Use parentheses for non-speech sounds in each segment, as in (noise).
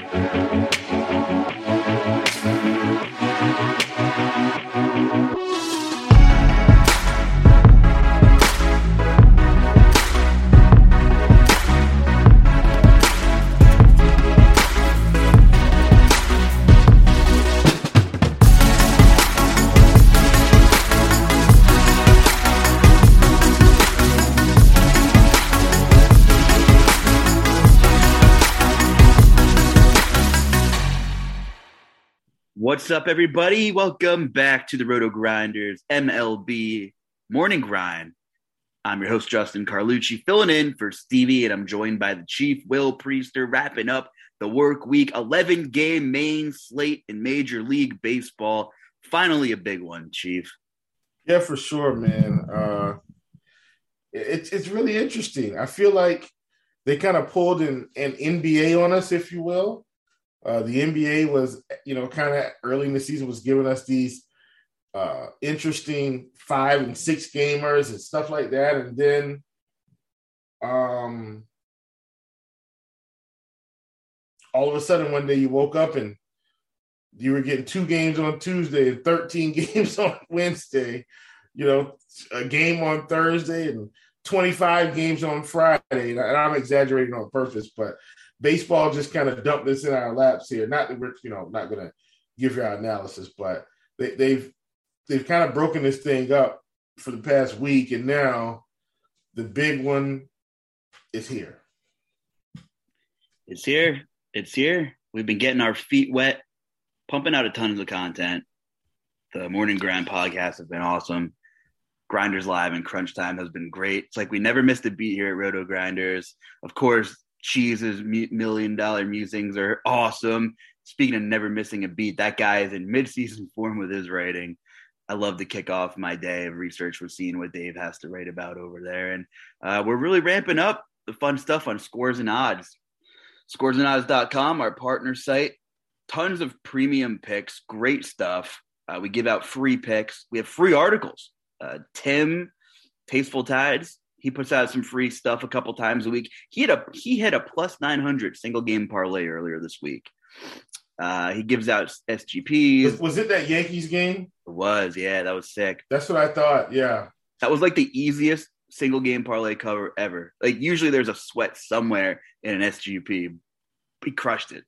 Thank you. What's up, everybody? Welcome back to the Roto Grinders MLB Morning Grind. I'm your host, Justin Carlucci, filling in for Stevie, and I'm joined by the Chief, Will Priester, wrapping up the work week 11 game main slate in Major League Baseball. Finally, a big one, Chief. Yeah, for sure, man. Uh, it's it's really interesting. I feel like they kind of pulled an, an NBA on us, if you will. Uh, the NBA was, you know, kind of early in the season was giving us these uh, interesting five and six gamers and stuff like that, and then, um, all of a sudden one day you woke up and you were getting two games on Tuesday and 13 (laughs) games on Wednesday, you know, a game on Thursday and 25 games on Friday. And I'm exaggerating on purpose, but baseball just kind of dumped this in our laps here. Not that we're, you know, not going to give you our analysis, but they, they've they've kind of broken this thing up for the past week, and now the big one is here. It's here. It's here. We've been getting our feet wet, pumping out a ton of content. The Morning Grind podcast has been awesome. Grinders Live and Crunch Time has been great. It's like we never missed a beat here at Roto Grinders. Of course, Cheese's million dollar musings are awesome. Speaking of never missing a beat, that guy is in mid-season form with his writing. I love to kick off my day of research with seeing what Dave has to write about over there. And uh, we're really ramping up the fun stuff on scores and odds. Scoresandodds.com, our partner site. Tons of premium picks, great stuff. Uh, we give out free picks. We have free articles. Uh, Tim, Tasteful Tides, he puts out some free stuff a couple times a week. He had a he had a plus nine hundred single game parlay earlier this week. Uh, he gives out SGPs. Was, was, it that Yankees game? It was, yeah, that was sick. That's what I thought. Yeah, that was like the easiest single game parlay cover ever. Like usually there's a sweat somewhere in an SGP. He crushed it.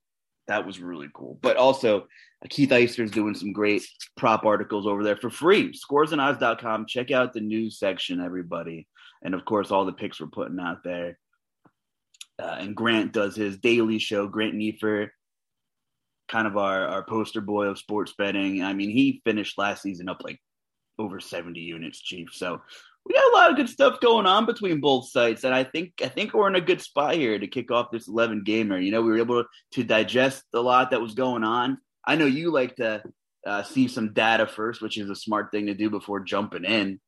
That was really cool. But also, Keith Eister's doing some great prop articles over there for free. Scoresandodds.com. Check out the news section, everybody and of course all the picks we're putting out there. Uh, and Grant does his daily show. Grant Nefer, kind of our our poster boy of sports betting. I mean, he finished last season up like over seventy units, chief. So we got a lot of good stuff going on between both sites, and I think I think we're in a good spot here to kick off this eleven gamer. You know, we were able to digest a lot that was going on. I know you like to uh, see some data first, which is a smart thing to do before jumping in.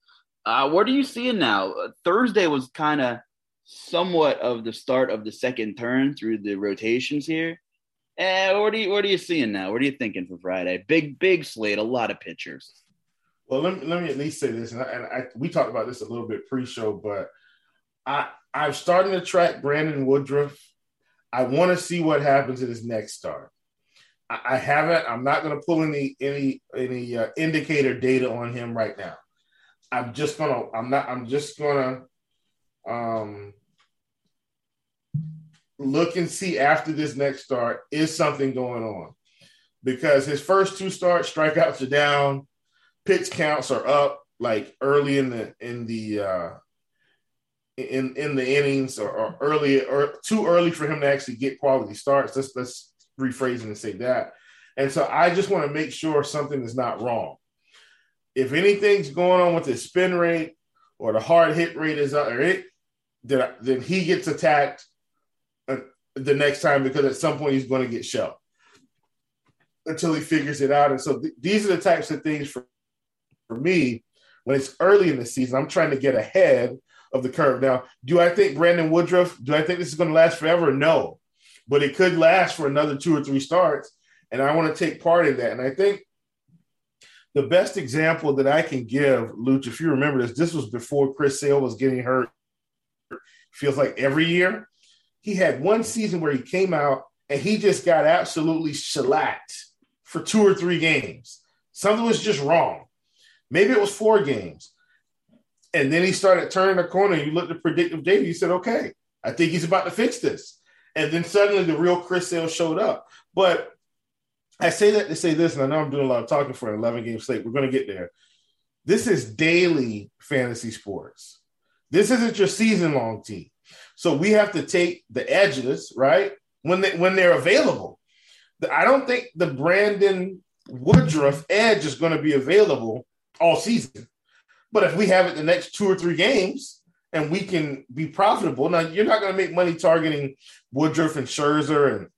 Uh, what are you seeing now? Uh, Thursday was kind of somewhat of the start of the second turn through the rotations here. And what are you what are you seeing now? What are you thinking for Friday? Big big slate, a lot of pitchers. Well, let me, let me at least say this, and, I, and I, we talked about this a little bit pre-show, but I I'm starting to track Brandon Woodruff. I want to see what happens in his next start. I, I haven't. I'm not going to pull any any any uh, indicator data on him right now. I'm just gonna. I'm not. I'm just gonna um, look and see after this next start is something going on because his first two starts strikeouts are down pitch counts are up like early in the in the uh in in the innings or, or early or too early for him to actually get quality starts let's let's rephrase and say that and so i just want to make sure something is not wrong if anything's going on with his spin rate or the hard hit rate is up it then, then he gets attacked uh, the next time because at some point he's going to get shelled until he figures it out. And so th- these are the types of things for, for me when it's early in the season. I'm trying to get ahead of the curve. Now, do I think Brandon Woodruff, do I think this is going to last forever? No, but it could last for another two or three starts. And I want to take part in that. And I think the best example that I can give, Luch, if you remember this, this was before Chris Sale was getting hurt. Feels like every year. He had one season where he came out and he just got absolutely shellacked for two or three games. Something was just wrong. Maybe it was four games. And then he started turning the corner. You looked at predictive data. You said, okay, I think he's about to fix this. And then suddenly the real Chris Sale showed up. But I say that to say this, and I know I'm doing a lot of talking for an 11 game slate. We're going to get there. This is daily fantasy sports. This isn't your season long team. So we have to take the edges, right? When they when they're available. I don't think the Brandon Woodruff edge is going to be available all season. But if we have it the next two or three games and we can be profitable, now you're not going to make money targeting Woodruff and Scherzer and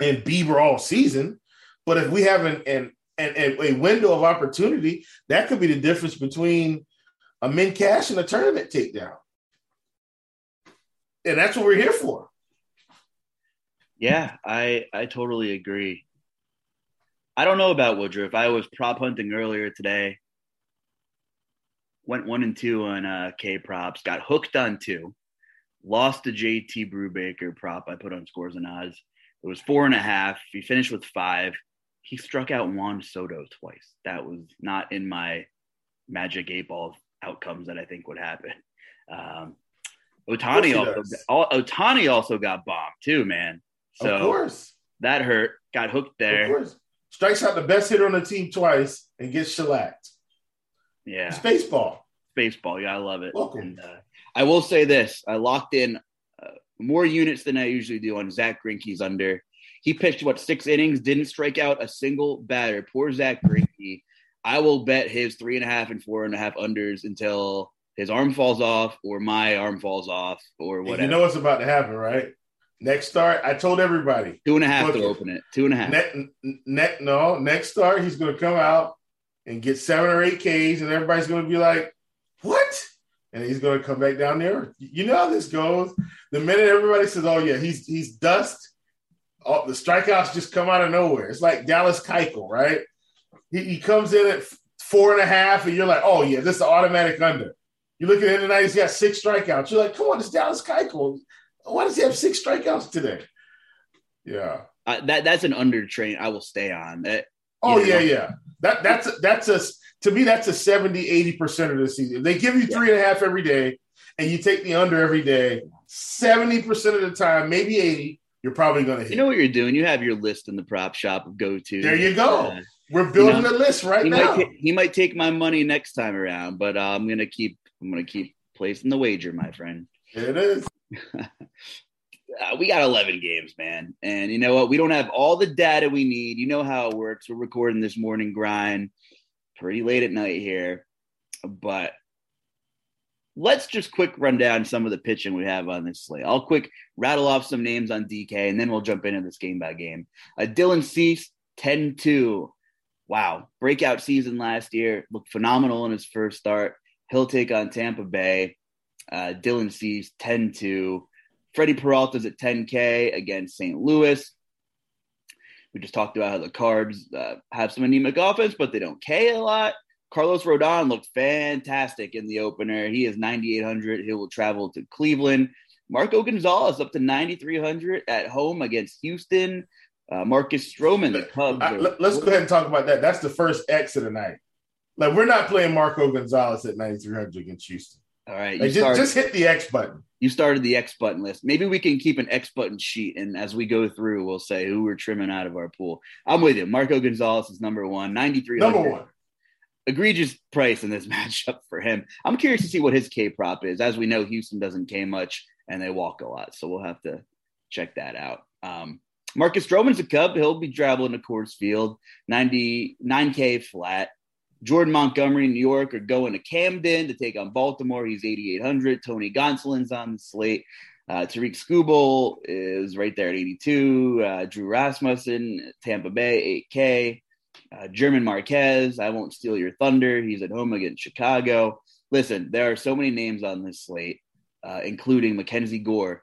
and Bieber all season. But if we have an, an, an a window of opportunity, that could be the difference between a min cash and a tournament takedown. And that's what we're here for. Yeah, I I totally agree. I don't know about Woodruff. I was prop hunting earlier today. Went one and two on uh, K props. Got hooked on two. Lost to JT Brubaker prop I put on scores and odds. It was four and a half. He finished with five. He struck out Juan Soto twice. That was not in my magic eight ball outcomes that I think would happen. Um, Ohtani also Ohtani also got bombed too, man. So of course. that hurt. Got hooked there. Of course. Strikes out the best hitter on the team twice and gets shellacked. Yeah. It's baseball. Baseball. Yeah, I love it. Welcome. And, uh, I will say this: I locked in more units than I usually do on Zack Greinke's under. He pitched what six innings, didn't strike out a single batter. Poor Zack Greinke. I will bet his three and a half and four and a half unders until his arm falls off or my arm falls off or whatever. You know what's about to happen, right? Next start, I told everybody two and a half to open it. Two and a half. Ne- no, next start, he's going to come out and get seven or eight Ks, and everybody's going to be like, "What?" And he's going to come back down there. You know how this goes. The minute everybody says, "Oh yeah, he's he's dust," all, the strikeouts just come out of nowhere. It's like Dallas Keuchel, right? He, he comes in at four and a half, and you're like, "Oh yeah, this is automatic under." You look at him tonight; he's got six strikeouts. You're like, "Come on, it's Dallas Keuchel." Why does he have six strikeouts today? Yeah, uh, that that's an under train. I will stay on that. Oh yeah, know. yeah. That that's that's a to me that's a 70 80 percent of the season. If they give you three and a half every day, and you take the under every day, seventy percent of the time, maybe eighty, you're probably going to hit. You know what you're doing. You have your list in the prop shop of go to. There you go. Uh, We're building you know, a list right he now. Might t- he might take my money next time around, but uh, I'm gonna keep. I'm gonna keep placing the wager, my friend. It is. (laughs) Uh, we got 11 games, man. And you know what? We don't have all the data we need. You know how it works. We're recording this morning grind pretty late at night here. But let's just quick run down some of the pitching we have on this slate. I'll quick rattle off some names on DK, and then we'll jump into this game by game. Uh, Dylan Cease, 10 2. wow, breakout season last year, looked phenomenal in his first start. He'll take on Tampa Bay. Uh, Dylan Cease 10 2. Freddie Peralta's at 10K against St. Louis. We just talked about how the Cards uh, have some anemic offense, but they don't K a lot. Carlos Rodon looked fantastic in the opener. He is 9,800. He will travel to Cleveland. Marco Gonzalez up to 9,300 at home against Houston. Uh, Marcus Stroman, the Cubs. I, let's go ahead and talk about that. That's the first X of the night. Like we're not playing Marco Gonzalez at 9,300 against Houston. All right, like, just, started, just hit the X button. You started the X button list. Maybe we can keep an X button sheet, and as we go through, we'll say who we're trimming out of our pool. I'm with you. Marco Gonzalez is number one, 93. Number one egregious price in this (laughs) matchup for him. I'm curious to see what his K prop is. As we know, Houston doesn't K much and they walk a lot, so we'll have to check that out. Um, Marcus Stroman's a Cub. He'll be traveling to Coors Field, 99K flat. Jordan Montgomery in New York are going to Camden to take on Baltimore. He's 8,800. Tony Gonsolin's on the slate. Uh, Tarik Skubal is right there at 82. Uh, Drew Rasmussen, Tampa Bay, 8K. Uh, German Marquez, I won't steal your thunder. He's at home against Chicago. Listen, there are so many names on this slate, uh, including Mackenzie Gore,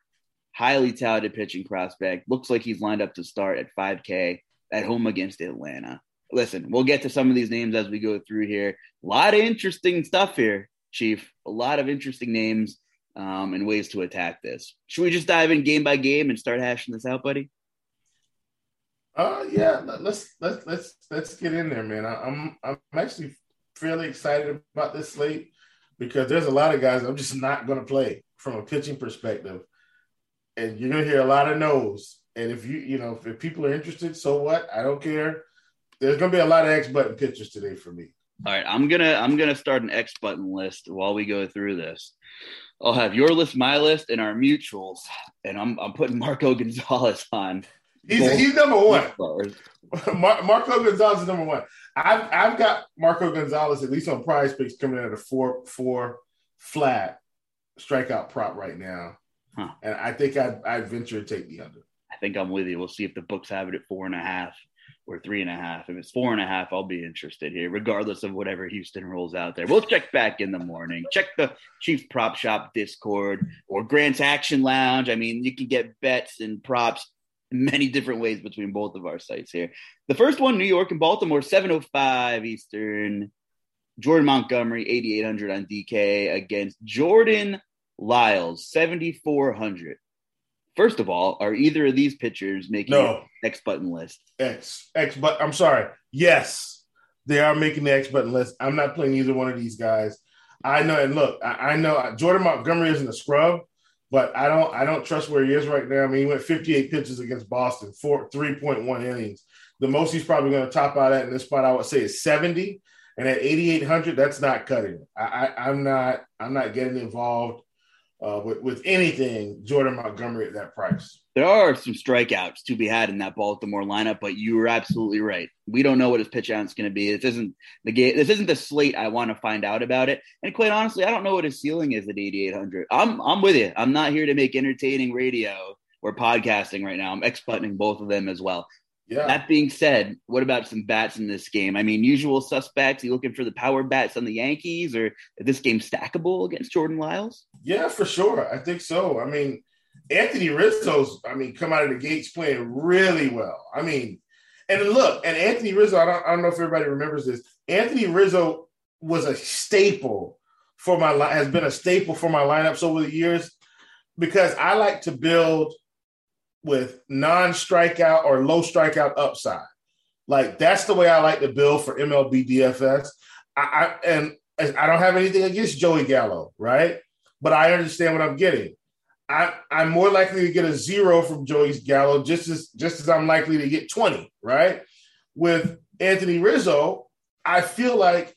highly touted pitching prospect. Looks like he's lined up to start at 5K at home against Atlanta. Listen, we'll get to some of these names as we go through here. A lot of interesting stuff here, Chief. A lot of interesting names um, and ways to attack this. Should we just dive in game by game and start hashing this out, buddy? Uh, yeah, let's let's let's let's get in there, man. I, am I'm actually fairly excited about this slate because there's a lot of guys I'm just not going to play from a pitching perspective, and you're going to hear a lot of no's. And if you you know if people are interested, so what? I don't care. There's going to be a lot of X button pitchers today for me. All right, I'm gonna I'm gonna start an X button list while we go through this. I'll have your list, my list, and our mutuals, and I'm I'm putting Marco (laughs) Gonzalez on He's, he's number one. (laughs) Mar- Marco Gonzalez is number one. I've I've got Marco Gonzalez at least on Prize Picks coming in at a four four flat strikeout prop right now, huh. and I think I'd, I'd venture to take the under. I think I'm with you. We'll see if the books have it at four and a half or three and a half. If it's four and a half, I'll be interested here, regardless of whatever Houston rolls out there. We'll check back in the morning. Check the Chief Prop Shop Discord or Grant's Action Lounge. I mean, you can get bets and props many different ways between both of our sites here. The first one, New York and Baltimore, 705 Eastern. Jordan Montgomery, 8,800 on DK against Jordan Lyles, 7,400. First of all, are either of these pitchers making no. X button list? X, X, but I'm sorry. Yes, they are making the X button list. I'm not playing either one of these guys. I know, and look, I, I know Jordan Montgomery isn't a scrub, but I don't I don't trust where he is right now. I mean, he went 58 pitches against Boston, four 3.1 innings. The most he's probably going to top out at in this spot, I would say, is 70. And at 8,800, that's not cutting. I, I, am not I'm not getting involved uh, with with anything Jordan Montgomery at that price there are some strikeouts to be had in that Baltimore lineup, but you were absolutely right. We don't know what his pitch is going to be. This isn't the game. This isn't the slate I want to find out about it. And quite honestly, I don't know what his ceiling is at 8,800. I'm I'm with you. I'm not here to make entertaining radio or podcasting right now. I'm X buttoning both of them as well. Yeah. That being said, what about some bats in this game? I mean, usual suspects. You looking for the power bats on the Yankees, or is this game stackable against Jordan Lyles? Yeah, for sure. I think so. I mean Anthony Rizzo's, I mean, come out of the gates playing really well. I mean, and look, and Anthony Rizzo, I don't, I don't know if everybody remembers this. Anthony Rizzo was a staple for my has been a staple for my lineups over the years because I like to build with non-strikeout or low strikeout upside. Like that's the way I like to build for MLB DFS. I, I and I don't have anything against Joey Gallo, right? But I understand what I'm getting. I, I'm more likely to get a zero from Joey's Gallo just as just as I'm likely to get 20, right? With Anthony Rizzo, I feel like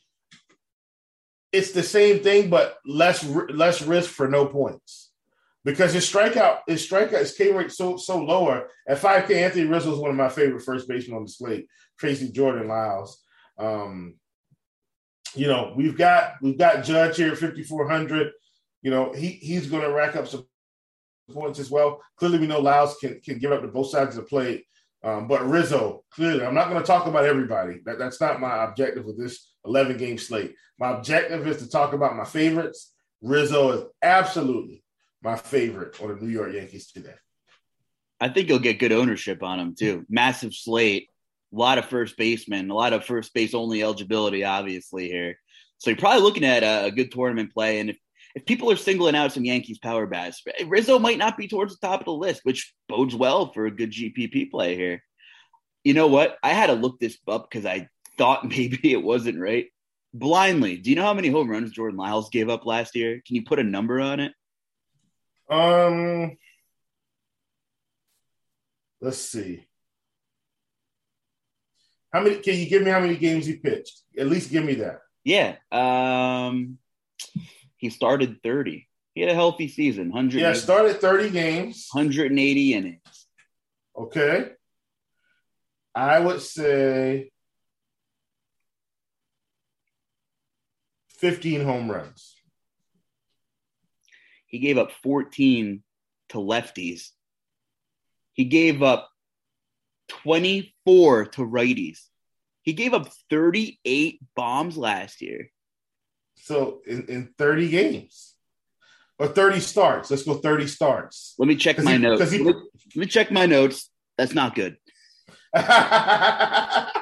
it's the same thing, but less less risk for no points. Because his strikeout, his strikeout, his K rate so so lower. At 5K, Anthony Rizzo is one of my favorite first basemen on the slate, Tracy Jordan Lyles. Um, you know, we've got we've got Judge here at 5,400. You know, he he's gonna rack up some points as well. Clearly, we know Lyles can, can give up to both sides of the plate. Um, but Rizzo, clearly, I'm not going to talk about everybody. That, that's not my objective with this 11 game slate. My objective is to talk about my favorites. Rizzo is absolutely my favorite on the New York Yankees today. I think you'll get good ownership on him too. Massive slate, a lot of first basemen, a lot of first base only eligibility, obviously here. So you're probably looking at a, a good tournament play. And if, if people are singling out some Yankees power bats, Rizzo might not be towards the top of the list, which bodes well for a good GPP play here. You know what? I had to look this up because I thought (laughs) maybe it wasn't right. Blindly, do you know how many home runs Jordan Lyles gave up last year? Can you put a number on it? Um, let's see. How many? Can you give me how many games he pitched? At least give me that. Yeah. Um, he started 30. He had a healthy season. 100. Yeah, started 30 games. 180 innings. Okay. I would say 15 home runs. He gave up 14 to lefties. He gave up 24 to righties. He gave up 38 bombs last year. So in, in 30 games or 30 starts, let's go 30 starts. Let me check my he, notes. He, let, me, let me check my notes. That's not good. (laughs) not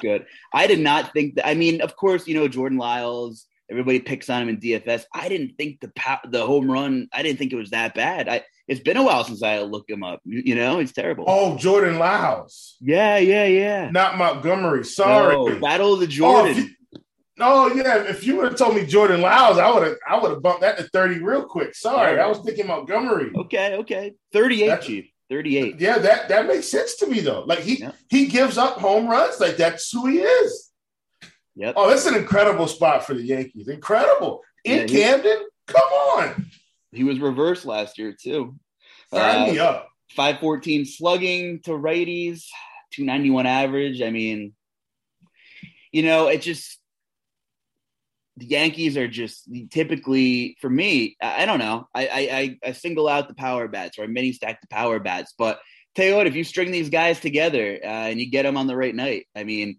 good. I did not think that. I mean, of course, you know, Jordan Lyles, everybody picks on him in DFS. I didn't think the the home run, I didn't think it was that bad. I it's been a while since I looked him up. You, you know, it's terrible. Oh, Jordan Lyles. Yeah, yeah, yeah. Not Montgomery. Sorry. No, Battle of the Jordan. Oh, oh yeah. If you would have told me Jordan Lyles, I would have I would have bumped that to 30 real quick. Sorry. Right. I was thinking Montgomery. Okay, okay. 38, that's, Chief. 38. Yeah, that that makes sense to me though. Like he yeah. he gives up home runs. Like that's who he is. Yep. Oh, that's an incredible spot for the Yankees. Incredible. In yeah, Camden? Come on. He was reversed last year too. Sign uh, me up. 514 slugging to righties, 291 average. I mean, you know, it just the Yankees are just typically for me. I, I don't know. I, I I single out the power bats or I mini stack the power bats. But tell you what, if you string these guys together uh, and you get them on the right night, I mean,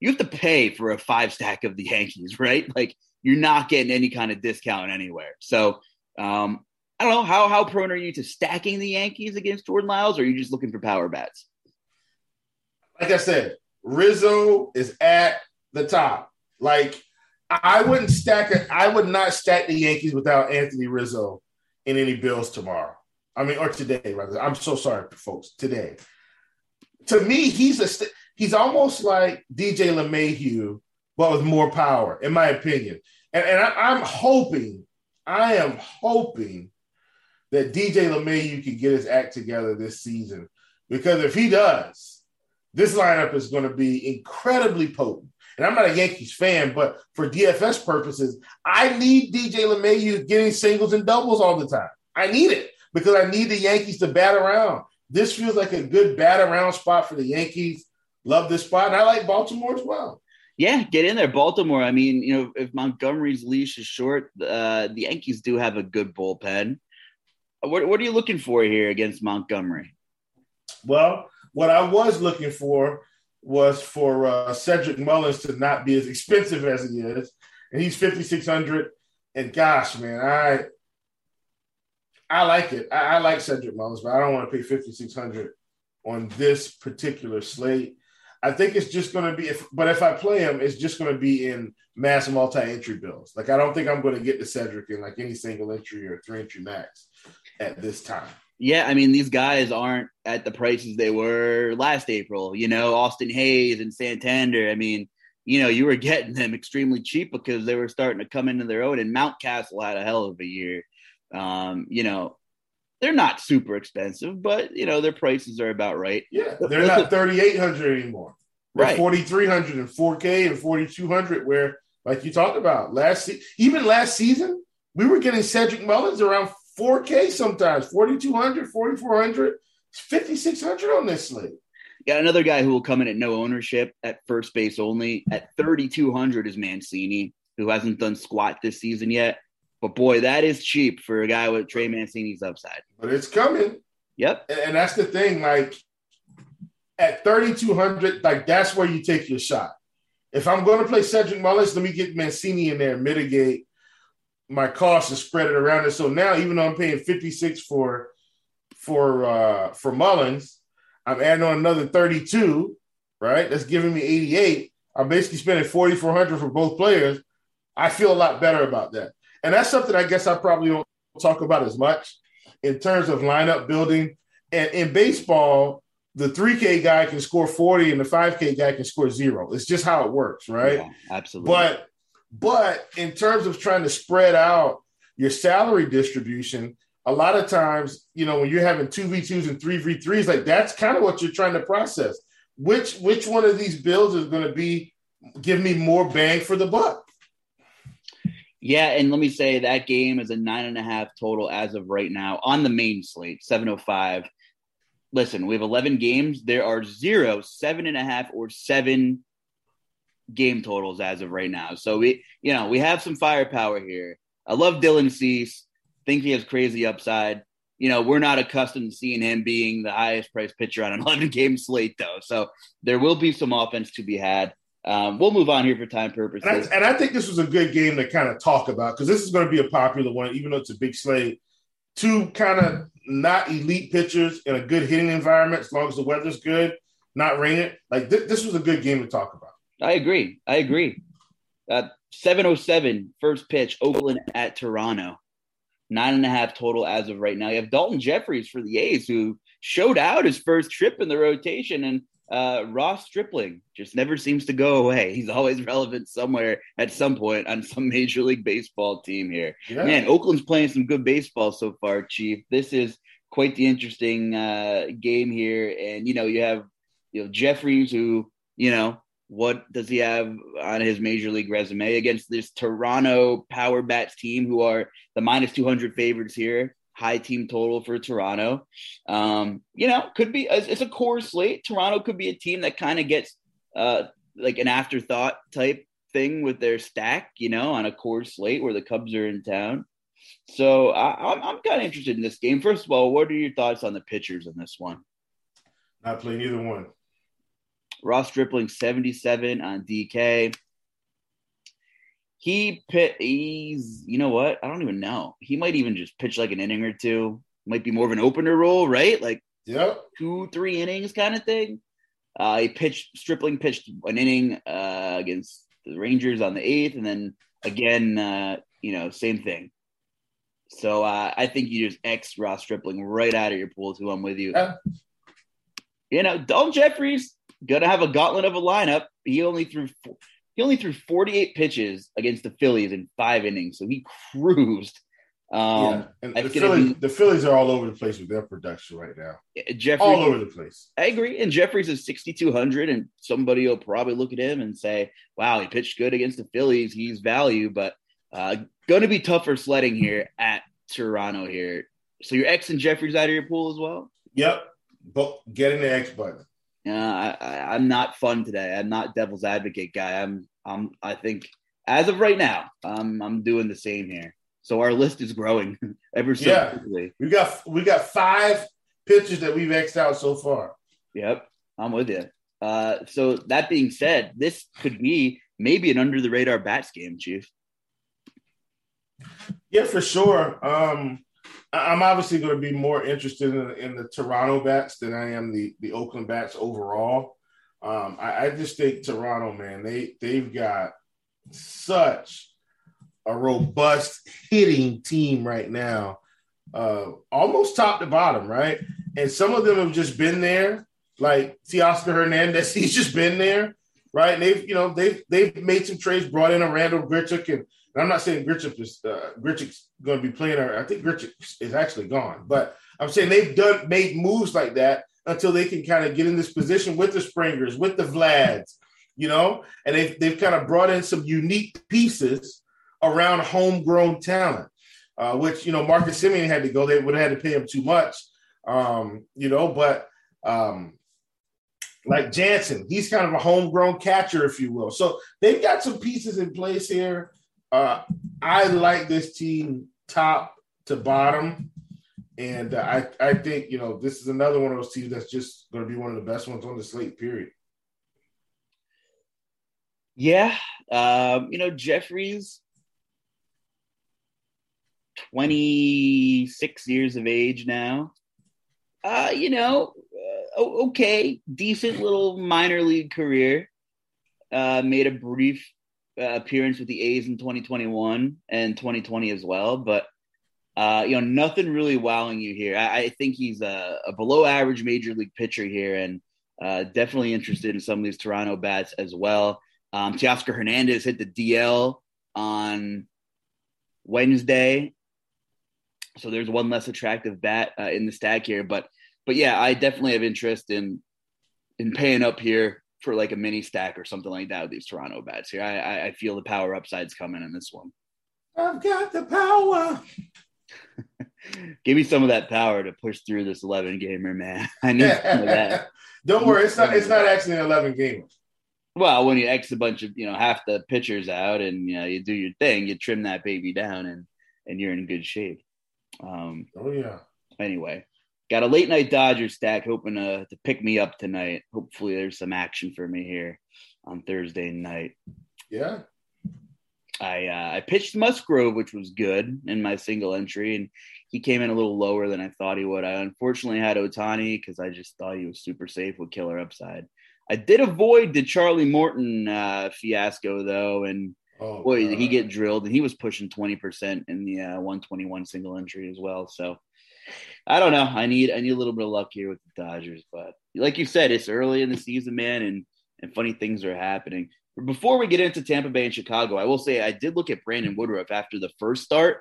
you have to pay for a five stack of the Yankees, right? (laughs) Like you're not getting any kind of discount anywhere. So um, I don't know how how prone are you to stacking the Yankees against Jordan Lyles, or are you just looking for power bats? Like I said, Rizzo is at the top. Like I wouldn't stack it. I would not stack the Yankees without Anthony Rizzo in any bills tomorrow. I mean, or today, rather. I'm so sorry, folks. Today, to me, he's a he's almost like DJ LeMahieu, but with more power, in my opinion. And, and I, I'm hoping, I am hoping that DJ LeMahieu can get his act together this season. Because if he does, this lineup is going to be incredibly potent. And I'm not a Yankees fan, but for DFS purposes, I need DJ LeMahieu getting singles and doubles all the time. I need it because I need the Yankees to bat around. This feels like a good bat around spot for the Yankees. Love this spot. And I like Baltimore as well. Yeah, get in there, Baltimore. I mean, you know, if Montgomery's leash is short, uh, the Yankees do have a good bullpen. What, what are you looking for here against Montgomery? Well, what I was looking for was for uh, Cedric Mullins to not be as expensive as he is, and he's fifty six hundred. And gosh, man, I I like it. I, I, like Cedric Mullins, but I don't want to pay fifty six hundred on this particular slate. I think it's just going to be, if, but if I play him, it's just going to be in mass multi entry bills. Like I don't think I'm going to get to Cedric in like any single entry or three entry max at this time. Yeah, I mean, these guys aren't at the prices they were last April. You know, Austin Hays and Santander. I mean, you know, you were getting them extremely cheap because they were starting to come into their own. And Mountcastle had a hell of a year. Um, you know, they're not super expensive, but you know, their prices are about right. Yeah, they're not thirty eight hundred anymore. They're right, forty three hundred and four K and forty two hundred. Where, like you talked about last, se- even last season, we were getting Cedric Mullins around 4K sometimes, 4,200, 4,400, 5,600 on this slate. Got another guy who will come in at no ownership at first base only. At 3,200 is Mancini, who hasn't done squat this season yet. But boy, that is cheap for a guy with Trey Mancini's upside. But it's coming. Yep. And that's the thing. Like, at 3,200, like that's where you take your shot. If I'm going to play Cedric Mullins, let me get Mancini in there, and mitigate my costs and spread it around it. So now, even though I'm paying 56 for for uh for Mullins, I'm adding on another 32, right? That's giving me 88. I'm basically spending 4,400 for both players. I feel a lot better about that. And that's something I guess I probably don't talk about as much in terms of lineup building. And in baseball, the 3K guy can score 40 and the 5K guy can score zero. It's just how it works, right? Yeah, absolutely. But but in terms of trying to spread out your salary distribution, a lot of times, you know, when you're having two V2s and three V3s, like that's kind of what you're trying to process. Which which one of these builds is going to be give me more bang for the buck? Yeah, and let me say that game is a nine and a half total as of right now on the main slate, 705. Listen, we have 11 games. There are zero, seven and a half, or seven game totals as of right now. So we, you know, we have some firepower here. I love Dylan Cease. Think he has crazy upside. You know, we're not accustomed to seeing him being the highest priced pitcher on an (laughs) 11 game slate, though. So there will be some offense to be had. Um, we'll move on here for time purposes. And I, and I think this was a good game to kind of talk about because this is going to be a popular one, even though it's a big slate. Two kind of not elite pitchers in a good hitting environment, as long as the weather's good, not raining. Like th- this was a good game to talk about. I agree. I agree. Uh, 707 first pitch, Oakland at Toronto. Nine and a half total as of right now. You have Daulton Jefferies for the A's, who showed out his first trip in the rotation, and uh, Ross Stripling just never seems to go away. He's always relevant somewhere at some point on some Major League Baseball team here. Yeah. Man, Oakland's playing some good baseball so far, Chief. This is quite the interesting uh, game here, and you know you have you know Jefferies, who you know what does he have on his major league resume against this Toronto Power Bats team, who are the minus 200 favorites here? High team total for Toronto. Um, you know, could be it's a Coors slate. Toronto could be a team that kind of gets uh, like an afterthought type thing with their stack, you know, on a Coors slate where the Cubs are in town. So I, I'm, I'm kind of interested in this game. First of all, what are your thoughts on the pitchers in this one? Not playing either one. Ross Stripling 77 on DK. He pit he's you know what? I don't even know. He might even just pitch like an inning or two. Might be more of an opener role, right? Like yep. two, three innings kind of thing. Uh, he pitched Stripling pitched an inning uh, against the Rangers on the eighth, and then again, uh, you know, same thing. So uh, I think you just X Ross Stripling right out of your pool too. I'm with you. Yeah. You know, Daulton Jefferies gonna have a gauntlet of a lineup. He only threw he only threw 48 pitches against the Phillies in five innings, so he cruised. Um, yeah, and the Phillies, the Phillies are all over the place with their production right now. Jeffrey, all over the place. I agree. And Jefferies is 6,200, and somebody will probably look at him and say, "Wow, he pitched good against the Phillies. He's value." But uh, going to be tougher sledding here at Toronto here. So you're X and Jefferies out of your pool as well. Yep, but getting the X button. Yeah, I, I, am not fun today. I'm not devil's advocate guy. I'm, I'm, I think as of right now, I'm, I'm doing the same here. So our list is growing (laughs) ever so yeah. quickly. We got, we got five pitchers that we've xed out so far. Yep, I'm with you. Uh, so that being said, this could be maybe an under the radar bats game, Chief. Yeah, for sure. Um, I'm obviously going to be more interested in, in, the Toronto bats than I am the the Oakland bats overall. Um, I, I, just think Toronto, man, they they've got such a robust hitting team right now, uh, almost top to bottom, right? And some of them have just been there, like Teoscar Hernandez. (laughs) He's just been there, right? And they've you know they've they've made some trades, brought in a Randall Grichuk and and I'm not saying Grichuk is uh, Grichuk's going to be playing. Or I think Grichuk is actually gone, but I'm saying they've done made moves like that until they can kind of get in this position with the Springers, with the Vlads, you know, and they've they've kind of brought in some unique pieces around homegrown talent, uh, which you know Marcus Semien had to go. They would have had to pay him too much, um, you know, but. Um, like Jansen, he's kind of a homegrown catcher, if you will. So they've got some pieces in place here uh, I like this team top to bottom. And uh, I, I think, you know, this is another one of those teams that's just going to be one of the best ones on the slate, period. Yeah. Um, you know, Jefferies, 26 years of age now. Uh, you know, uh, okay, decent little minor league career. Uh, made a brief uh, appearance with the A's in 2021 and 2020 as well, but uh, you know, nothing really wowing you here. I, I think he's a, a, below average major league pitcher here, and uh, definitely interested in some of these Toronto bats as well. Um, Teoscar Hernandez hit the DL on Wednesday, so there's one less attractive bat uh, in the stack here. But but yeah, I definitely have interest in in paying up here for like a mini stack or something like that with these Toronto bats here. I I feel the power upsides coming in this one. I've got the power. (laughs) Give me some of that power to push through this 11 gamer, man. (laughs) I need some of that. (laughs) Don't worry, it's not it's not actually an 11 gamer. Well, when you X a bunch of, you know, half the pitchers out and you know, you do your thing, you trim that baby down and and you're in good shape. Um Oh yeah. Anyway, got a late night Dodgers stack hoping to, to pick me up tonight. Hopefully there's some action for me here on Thursday night. Yeah. I uh, I pitched Musgrove, which was good in my single entry, and he came in a little lower than I thought he would. I unfortunately had Ohtani because I just thought he was super safe with killer upside. I did avoid the Charlie Morton uh, fiasco though, and oh, boy, did he get drilled, and he was pushing twenty percent in the uh, 121 single entry as well. So I don't know. I need I need a little bit of luck here with the Dodgers, but like you said, it's early in the season, man, and and funny things are happening. Before we get into Tampa Bay and Chicago, I will say I did look at Brandon Woodruff after the first start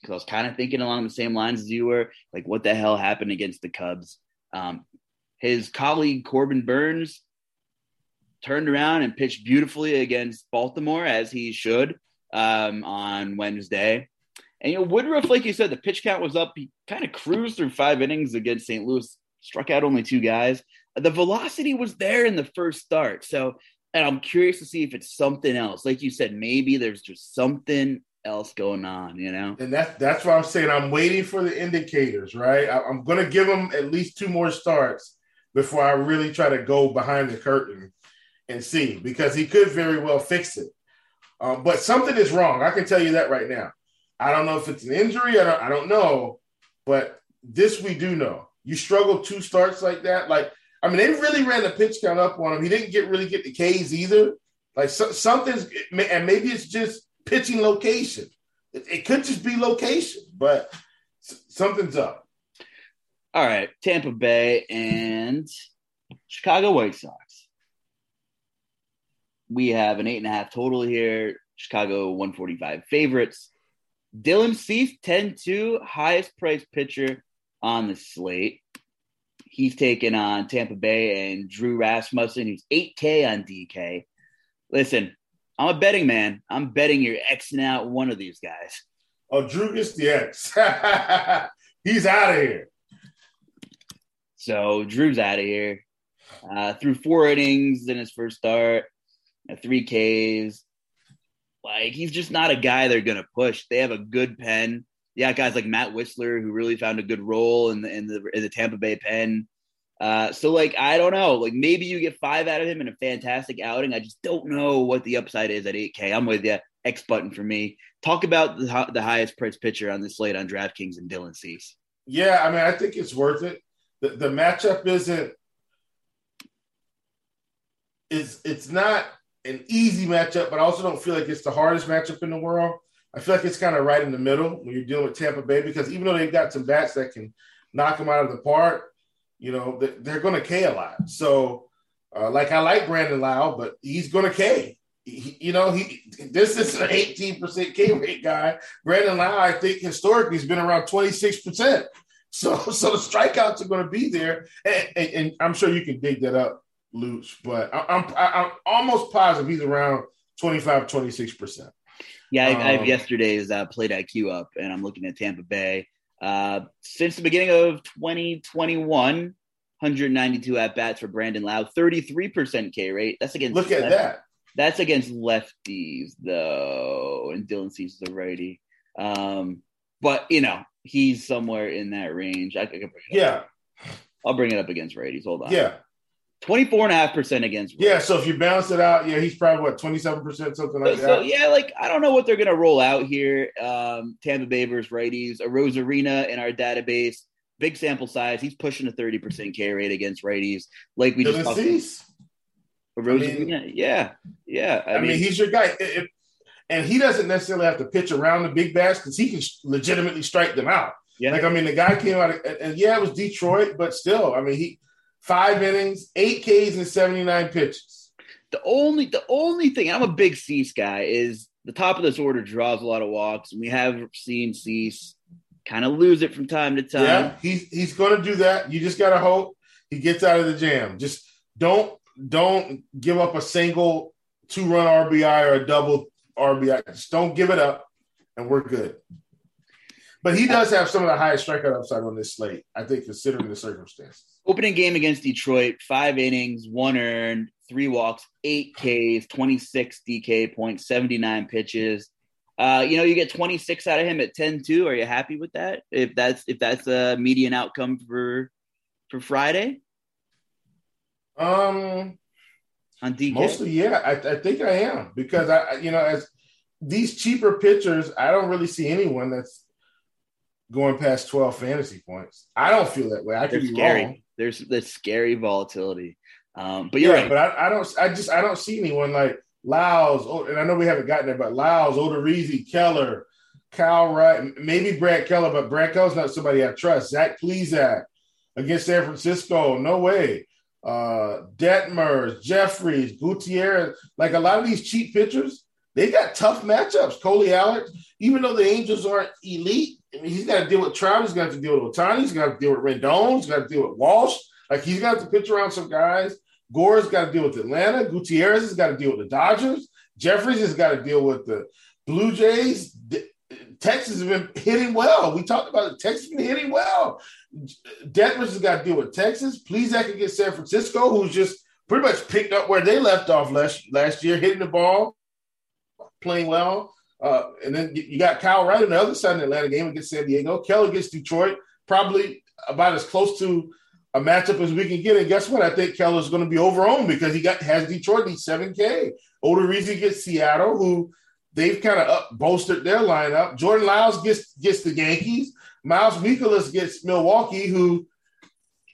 because I was kind of thinking along the same lines as you were, like what the hell happened against the Cubs. Um, his colleague Corbin Burnes turned around and pitched beautifully against Baltimore as he should um, on Wednesday. And you know Woodruff, like you said, the pitch count was up. He kind of cruised through five innings against St. Louis, struck out only two guys. The velocity was there in the first start, so and I'm curious to see if it's something else. Like you said, maybe there's just something else going on, you know. And that's that's why I'm saying I'm waiting for the indicators, right? I, going to give him at least two more starts before I really try to go behind the curtain and see because he could very well fix it. Um, but something is wrong. I can tell you that right now. I don't know if it's an injury. I don't, I don't know, but this we do know. You struggle two starts like that, like I mean, they really ran the pitch count up on him. He didn't get really get the K's either. Like so, something's, and maybe it's just pitching location. It, it could just be location, but something's up. All right, Tampa Bay and Chicago White Sox. We have an eight and a half total here. Chicago 145 favorites. Dylan Cease 10 2, highest priced pitcher on the slate. He's taken on Tampa Bay and Drew Rasmussen, who's 8K on DK. Listen, I'm a betting man. I'm betting you're Xing out one of these guys. Oh, Drew gets the X. (laughs) He's out of here. So Drew's out of here. Uh, through four innings in his first start, uh, three Ks. Like he's just not a guy they're gonna push. They have a good pen yeah, guys like Matt Wisler who really found a good role in the in the, in the Tampa Bay pen. Uh, so like I don't know, like maybe you get five out of him in a fantastic outing. I just don't know what the upside is at 8K. I'm with you. X button for me. Talk about the, the highest price pitcher on the slate on DraftKings and Dylan Cease. Yeah, I mean I think it's worth it. The, the matchup isn't is it's not an easy matchup, but I also don't feel like it's the hardest matchup in the world. I feel like it's kind of right in the middle when you're dealing with Tampa Bay because even though they've got some bats that can knock them out of the park, you know, they're going to K a lot. So, uh, like I like Brandon Lowe, but he's going to K. You know, he this is an 18% K rate guy. Brandon Lowe, I think historically, has been around 26%. So, (laughs) so the strikeouts are going to be there, and, and, and I'm sure you can dig that up, Luch. But I, I'm I'm almost positive he's around 25, 26 percent. Yeah, I, um, I have um, yesterday's uh, plate IQ up, and I'm looking at Tampa Bay. Uh, since the beginning of 2021, 192 at bats for Brandon Lowe, 33% K rate. That's against. Look at left, that. That's against lefties, though, and Dylan Cease the righty. Um, but you know, he's somewhere in that range. I could yeah. I'll bring it up against righties. Hold on. Yeah. 24.5% against righties. Yeah, so if you balance it out, yeah, he's probably what, 27%, something like so, that. So, yeah, like I don't know what they're gonna roll out here. Um, Tampa Bay versus righties, Arozarena in our database, big sample size. He's pushing a 30% K rate against righties. Like we just talked Cease. Rose I mean, yeah, yeah. I, I mean, mean, he's your guy. It, and he doesn't necessarily have to pitch around the big bats because he can legitimately strike them out. Yeah. Like I mean, the guy came out and, and, yeah, it was Detroit, but still, I mean, he five innings, eight Ks, and seventy nine pitches. The only the only thing I'm a big Cease guy is the top of this order draws a lot of walks. And we have seen Cease kind of lose it from time to time. Yeah, he's he's going to do that. You just got to hope he gets out of the jam. Just don't don't give up a single two run RBI or a double RBI. Just don't give it up, and we're good. But he does have some of the highest strikeout upside on this slate, I think, considering the circumstances. Opening game against Detroit, five innings, one earned, three walks, eight Ks, 26 DK points, 79 pitches. Uh, you know, you get 26 out of him at 10-2. Are you happy with that? If that's if that's a median outcome for for Friday? Um on DK? Mostly, yeah. I, I think I am because I, you know, as these cheaper pitchers, I don't really see anyone that's going past 12 fantasy points. I don't feel that way. I could be scary. wrong. There's the scary volatility. Um, but you're yeah, right. But I, I, don't. I just I don't see anyone like Lyles. Oh, and I know we haven't gotten there, but Lyles, Odorizzi, Keller, Kyle Wright, maybe Brad Keller, but Brad Keller's not somebody I trust. Zach Plesac against San Francisco. No way uh, Detmers, Jefferies, Gutierrez, like a lot of these cheap pitchers, they got tough matchups. Colby Allard, even though the Angels aren't elite, I mean, he's got to deal with Trout, he's got to deal with Ohtani, he's got to deal with Rendon, he's got to deal with Walsh. Like he's got to pitch around some guys. Gore's got to deal with Atlanta. Gutierrez has got to deal with the Dodgers. Jefferies has got to deal with the Blue Jays. Texas has been hitting well. We talked about it. Texas has been hitting well. Detmers has got to deal with Texas. Please, that can get San Francisco, who's just pretty much picked up where they left off last last year, hitting the ball, playing well. Uh, and then you got Kyle Wright on the other side of the Atlanta game against San Diego. Keller gets Detroit, probably about as close to a matchup as we can get. And guess what? I think Keller's going to be overowned because he got has Detroit needs 7K. Odorizzi gets Seattle, who they've kind of up bolstered their lineup. Jordan Lyles gets gets the Yankees. Miles Mikolas gets Milwaukee, who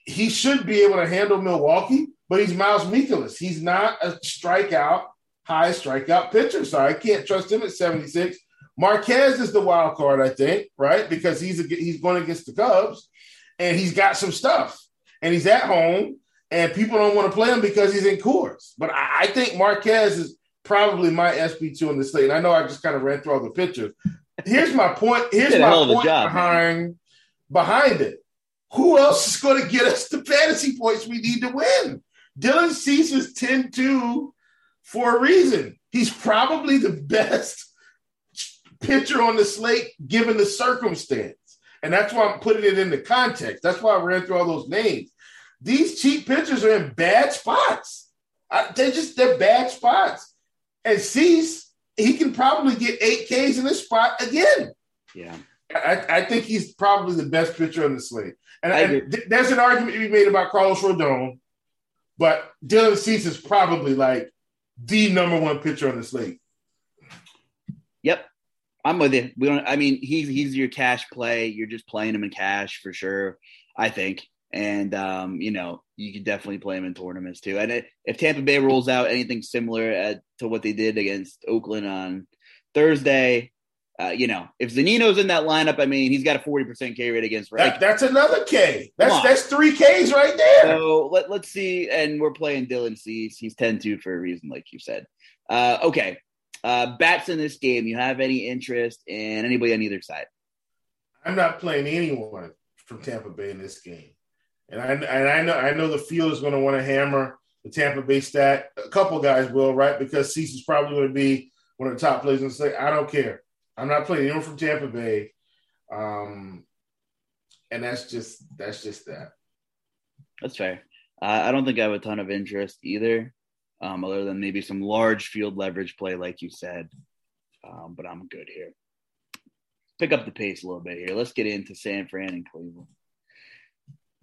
he should be able to handle Milwaukee, but he's Miles Mikolas. He's not a strikeout, high strikeout pitcher. So I can't trust him at 76. Marquez is the wild card, I think, right? Because he's a, he's going against the Cubs and he's got some stuff and he's at home and people don't want to play him because he's in Coors. But I, I think Marquez is probably my SP2 in the slate. And I know I just kind of ran through all the pictures. Here's my point. Here's my point job, behind behind it. Who else is going to get us the fantasy points we need to win? Dylan Cease is 10-2 for a reason. He's probably the best pitcher on the slate given the circumstance. And that's why I'm putting it in the context. That's why I ran through all those names. These cheap pitchers are in bad spots. I, they're just they're bad spots. And Cease, he can probably get eight Ks in this spot again. Yeah. I, I, think he's probably the best pitcher on the slate. And, and th- there's an argument to be made about Carlos Rodon, but Dylan Cease is probably like the number one pitcher on the slate. Yep. I'm with you. We don't I mean he's he's your cash play. You're just playing him in cash for sure, I think and um, you know you could definitely play him in tournaments too. And it, if Tampa Bay rolls out anything similar at, to what they did against Oakland on Thursday, uh, you know if Zunino's in that lineup, I mean he's got a forty percent K rate against. Right? That, that's another K. That's that's three Ks right there. So let, let's see. And we're playing Dylan Cease. He's 10-2 for a reason, like you said. Uh, okay, uh, bats in this game. You have any interest in anybody on either side? I'm not playing anyone from Tampa Bay in this game. And I and I know I know the field is going to want to hammer the Tampa Bay stat. A couple guys will, right? Because Cease is probably going to be one of the top players and say, I don't care. I'm not playing anyone from Tampa Bay. Um, and that's just that's just that. That's fair. Uh, I don't think I have a ton of interest either, um, other than maybe some large field leverage play, like you said. Um, but I'm good here. pick up the pace a little bit here. Let's get into San Fran and Cleveland.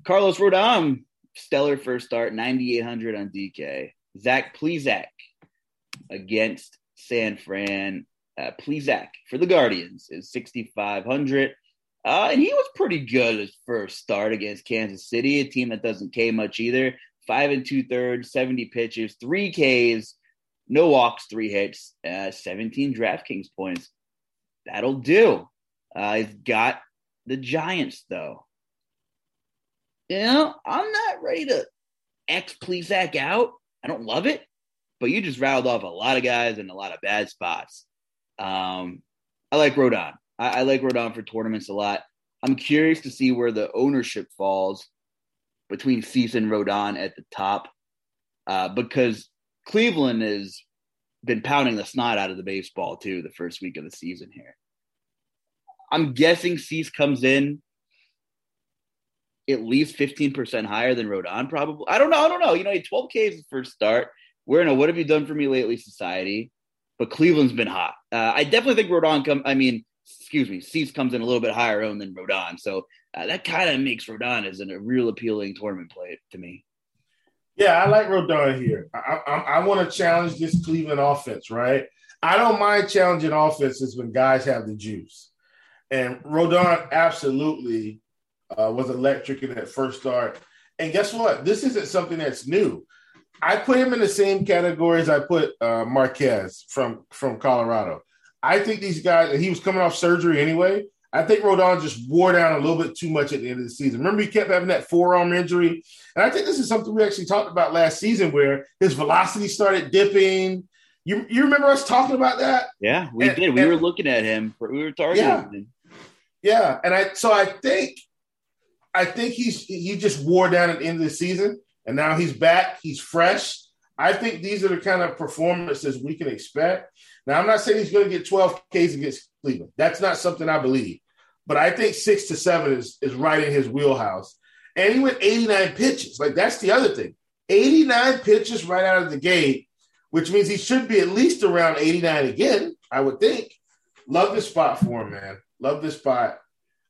Carlos Rodon, stellar first start, 9,800 on DK. Zach Plesac against San Fran. Uh, Plesac for the Guardians is 6,500. Uh, and he was pretty good his first start against Kansas City, a team that doesn't K much either. Five and two thirds, 70 pitches, three Ks, no walks, three hits, uh, 17 DraftKings points. That'll do. Uh, he's got the Giants, though. You know, I'm not ready to X Plesac out. I don't love it, but you just rattled off a lot of guys in a lot of bad spots. Um, I like Rodon. I, I like Rodon for tournaments a lot. I'm curious to see where the ownership falls between Cease and Rodon at the top, uh, because Cleveland has been pounding the snot out of the baseball too the first week of the season here. I'm guessing Cease comes in at least 15% higher than Rodon, probably. I don't know. I don't know. You know, 12 K is the first start. We're in a what have you done for me lately society, but Cleveland's been hot. Uh, I definitely think Rodon come. I mean, excuse me, Cease comes in a little bit higher owned than Rodon, so uh, that kind of makes Rodon as a real appealing tournament play to me. Yeah, I like Rodon here. I, I, I want to challenge this Cleveland offense, right? I don't mind challenging offenses when guys have the juice. And Rodon absolutely uh, was electric in that first start. And guess what? This isn't something that's new. I put him in the same category as I put uh, Marquez from from Colorado. I think these guys, he was coming off surgery anyway. I think Rodon just wore down a little bit too much at the end of the season. Remember, he kept having that forearm injury. And I think this is something we actually talked about last season where his velocity started dipping. You, you remember us talking about that? Yeah, we and, did. We and, were looking at him. For, we were targeting yeah, him. Yeah, and I so I think I think he's he just wore down at the end of the season, and now he's back. He's fresh. I think these are the kind of performances we can expect. Now, I'm not saying he's going to get 12 Ks against Cleveland. That's not something I believe. But I think six to seven is, is right in his wheelhouse. And he went 89 pitches. Like, that's the other thing 89 pitches right out of the gate, which means he should be at least around 89 again, I would think. Love this spot for him, man. Love this spot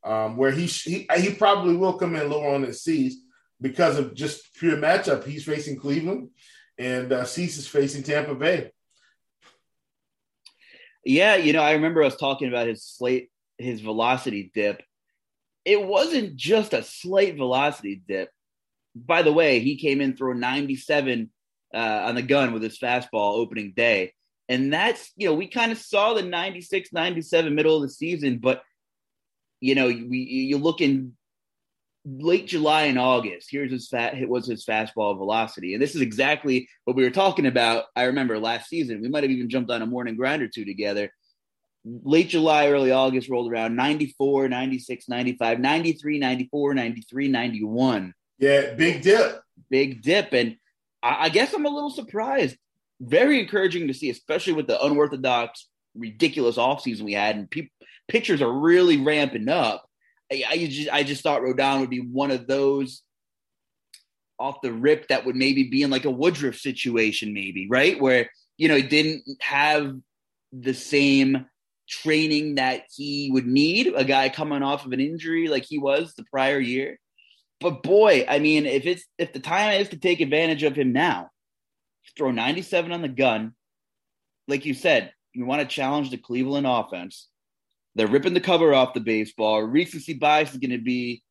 um, where he, he he probably will come in lower on his Cease because of just pure matchup. He's facing Cleveland, and uh, Cease is facing Tampa Bay. Yeah, you know, I remember I was talking about his slate, his velocity dip. It wasn't just a slight velocity dip. By the way, he came in throwing 97 uh, on the gun with his fastball opening day. And that's, you know, we kind of saw the 96, 97 middle of the season, but, you know, we, you look in late July and August. Here's his fat It was his fastball velocity, and this is exactly what we were talking about. I remember last season. We might have even jumped on a morning grind or two together. Late July, early August rolled around 94, 96, 95, 93, 94, 93, 91. Yeah, big dip. Big dip. And I, I guess I'm a little surprised. Very encouraging to see, especially with the unorthodox, ridiculous offseason we had. And pe- pitchers are really ramping up I, just I just thought Rodon would be one of those off the rip that would maybe be in like a Woodruff situation, maybe right where you know he didn't have the same training that he would need. A guy coming off of an injury like he was the prior year. But boy, I mean, if it's if the time is to take advantage of him now, throw 97 on the gun, like you said, you want to challenge the Cleveland offense. They're ripping the cover off the baseball. Recency bias is going to be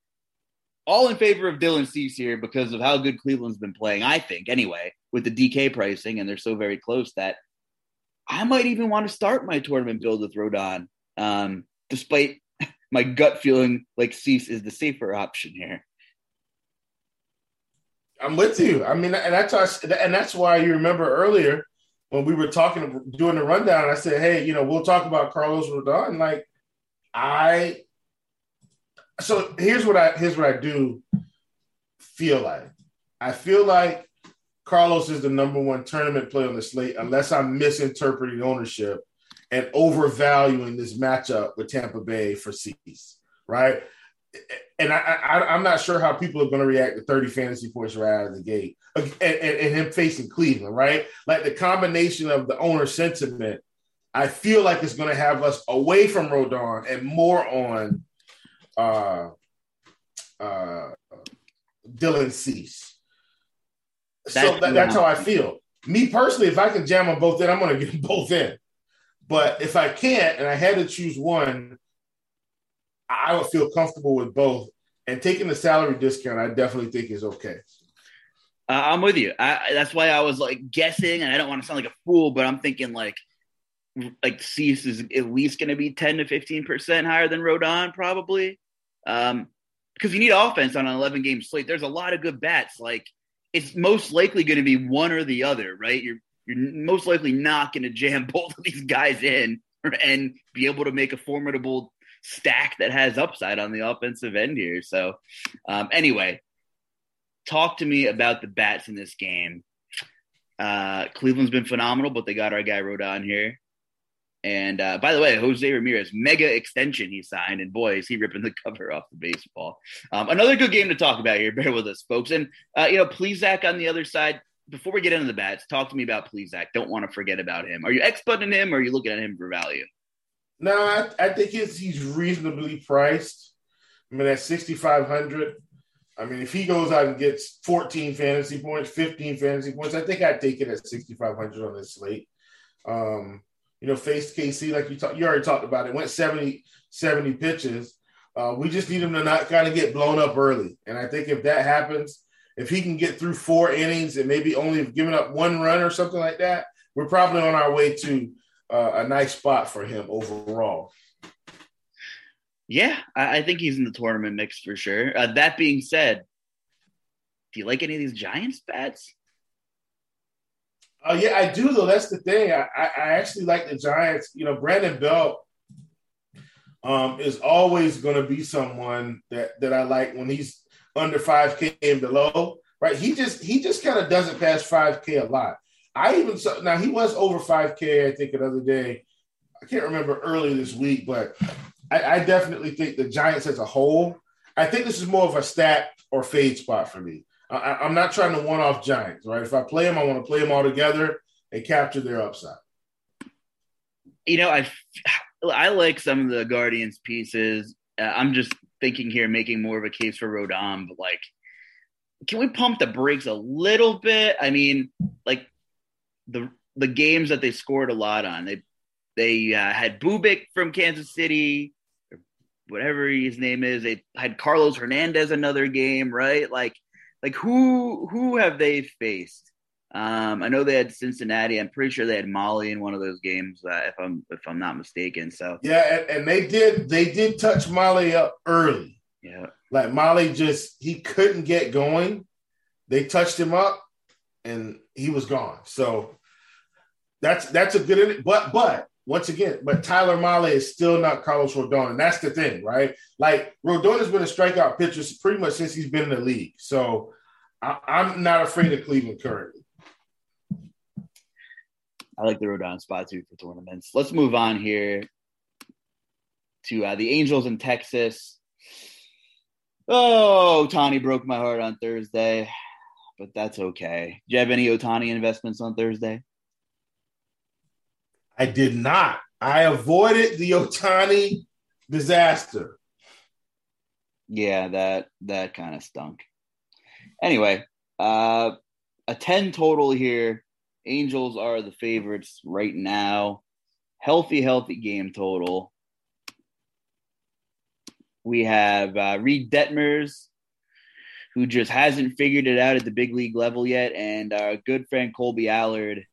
all in favor of Dylan Cease here because of how good Cleveland's been playing, I think, anyway, with the DK pricing, and they're so very close that I might even want to start my tournament build with Rodon, um, despite (laughs) my gut feeling like Cease is the safer option here. I'm with you. I mean, and that's and that's why you remember earlier when we were talking doing the rundown. I said, "Hey, you know, we'll talk about Carlos Rodon." Like, I so here's what I here's what I do feel like. I feel like Carlos is the number one tournament play on the slate, unless I'm misinterpreting ownership and overvaluing this matchup with Tampa Bay for Cease, right? And I, I, am not sure how people are going to react to 30 fantasy points right out of the gate, and, and, and him facing Cleveland, right? Like the combination of the owner sentiment I feel like it's going to have us away from Rodon and more on uh, uh, Dylan Cease. So that, that's how I feel. Me personally, if I can jam them both in, I'm going (laughs) to get them both in. But if I can't and I had to choose one, I would feel comfortable with both. And taking the salary discount, I definitely think is okay. Uh, I'm with you. I, that's why I was like guessing, and I don't want to sound like a fool, but I'm thinking like like Cease is at least going to be 10 to 15 percent higher than Rodon, probably. Um, because you need offense on an 11 game slate. There's a lot of good bats. Like it's most likely going to be one or the other, right? You're you're most likely not going to jam (laughs) both of these guys in and be able to make a formidable stack that has upside on the offensive end here. So, um, anyway, talk to me about the bats in this game. Uh, Cleveland's been phenomenal, but they got our guy Rodon here. And uh, by the way, Jose Ramirez, mega extension he signed, and boy, is he ripping the (laughs) cover off the baseball. Um, another good game to talk about here. (laughs) Bear with us, folks. And uh, you know, Plesac on the other side. Before we get into the bats, talk to me about Plesac. Don't want to forget about him. Are you exporting him, or are you looking at him for value? No, I, I think he's, reasonably priced. I mean, at sixty five hundred. I mean, if he goes out and gets 14 fantasy points, 15 fantasy points, I think I'd take it at 6,500 on this slate. Um, you know, faced KC like you talked, you already talked about it. Went 70, 70 pitches. Uh, we just need him to not kind of get blown up early. And I think if that happens, if he can get through four innings and maybe only giving up one run or something like that, we're probably on our way to uh, a nice spot for him overall. Yeah, I, think he's in the tournament mix for sure. Uh, that being said, do you like any of these Giants bats? Oh yeah, I do though. That's the thing. I, I, I actually like the Giants. You know, Brandon Belt um, is always going to be someone that that I like when he's under five K and below. Right? He just he just kind of doesn't pass five K a lot. I even saw now he was over five K. I think another day. I can't remember earlier this week, but I, I definitely think the Giants as a whole. I think this is more of a stat or fade spot for me. I, am not trying to one off Giants, right? If I play them, I want to play them all together and capture their upside. You know, I I like some of the Guardians pieces. Uh, I'm just thinking here, making more of a case for Rodon, but like, can we pump the brakes a little bit? I mean, like the the games that they scored a lot on, they they uh, had Bubic from Kansas City, whatever his name is. They had Carlos Hernandez another game, right? Like like who who have they faced? Um, I know they had Cincinnati. I'm pretty sure they had Mahle in one of those games, uh, if I'm if I'm not mistaken. So yeah, and, and, they did they did touch Mahle up early. Yeah, like Mahle just he couldn't get going. They touched him up, and he was gone. So that's that's a good. But but once again, but Tyler Mahle is still not Carlos Rodon, and that's the thing, right? Like Rodon has been a strikeout pitcher pretty much since he's been in the league, so I, am not afraid of Cleveland currently. I like the Rodon spot too for tournaments. Let's move on here to uh, the Angels in Texas. Oh, Ohtani broke my heart on Thursday, but that's okay. Do you have any Ohtani investments on Thursday? I did not. I avoided the Ohtani disaster. Yeah, that that kind of stunk. Anyway, uh, a 10 total here. Angels are the favorites right now. Healthy, healthy game total. We have uh, Reid Detmers, who just hasn't figured it out at the big league level yet, and our good friend Colby Allard,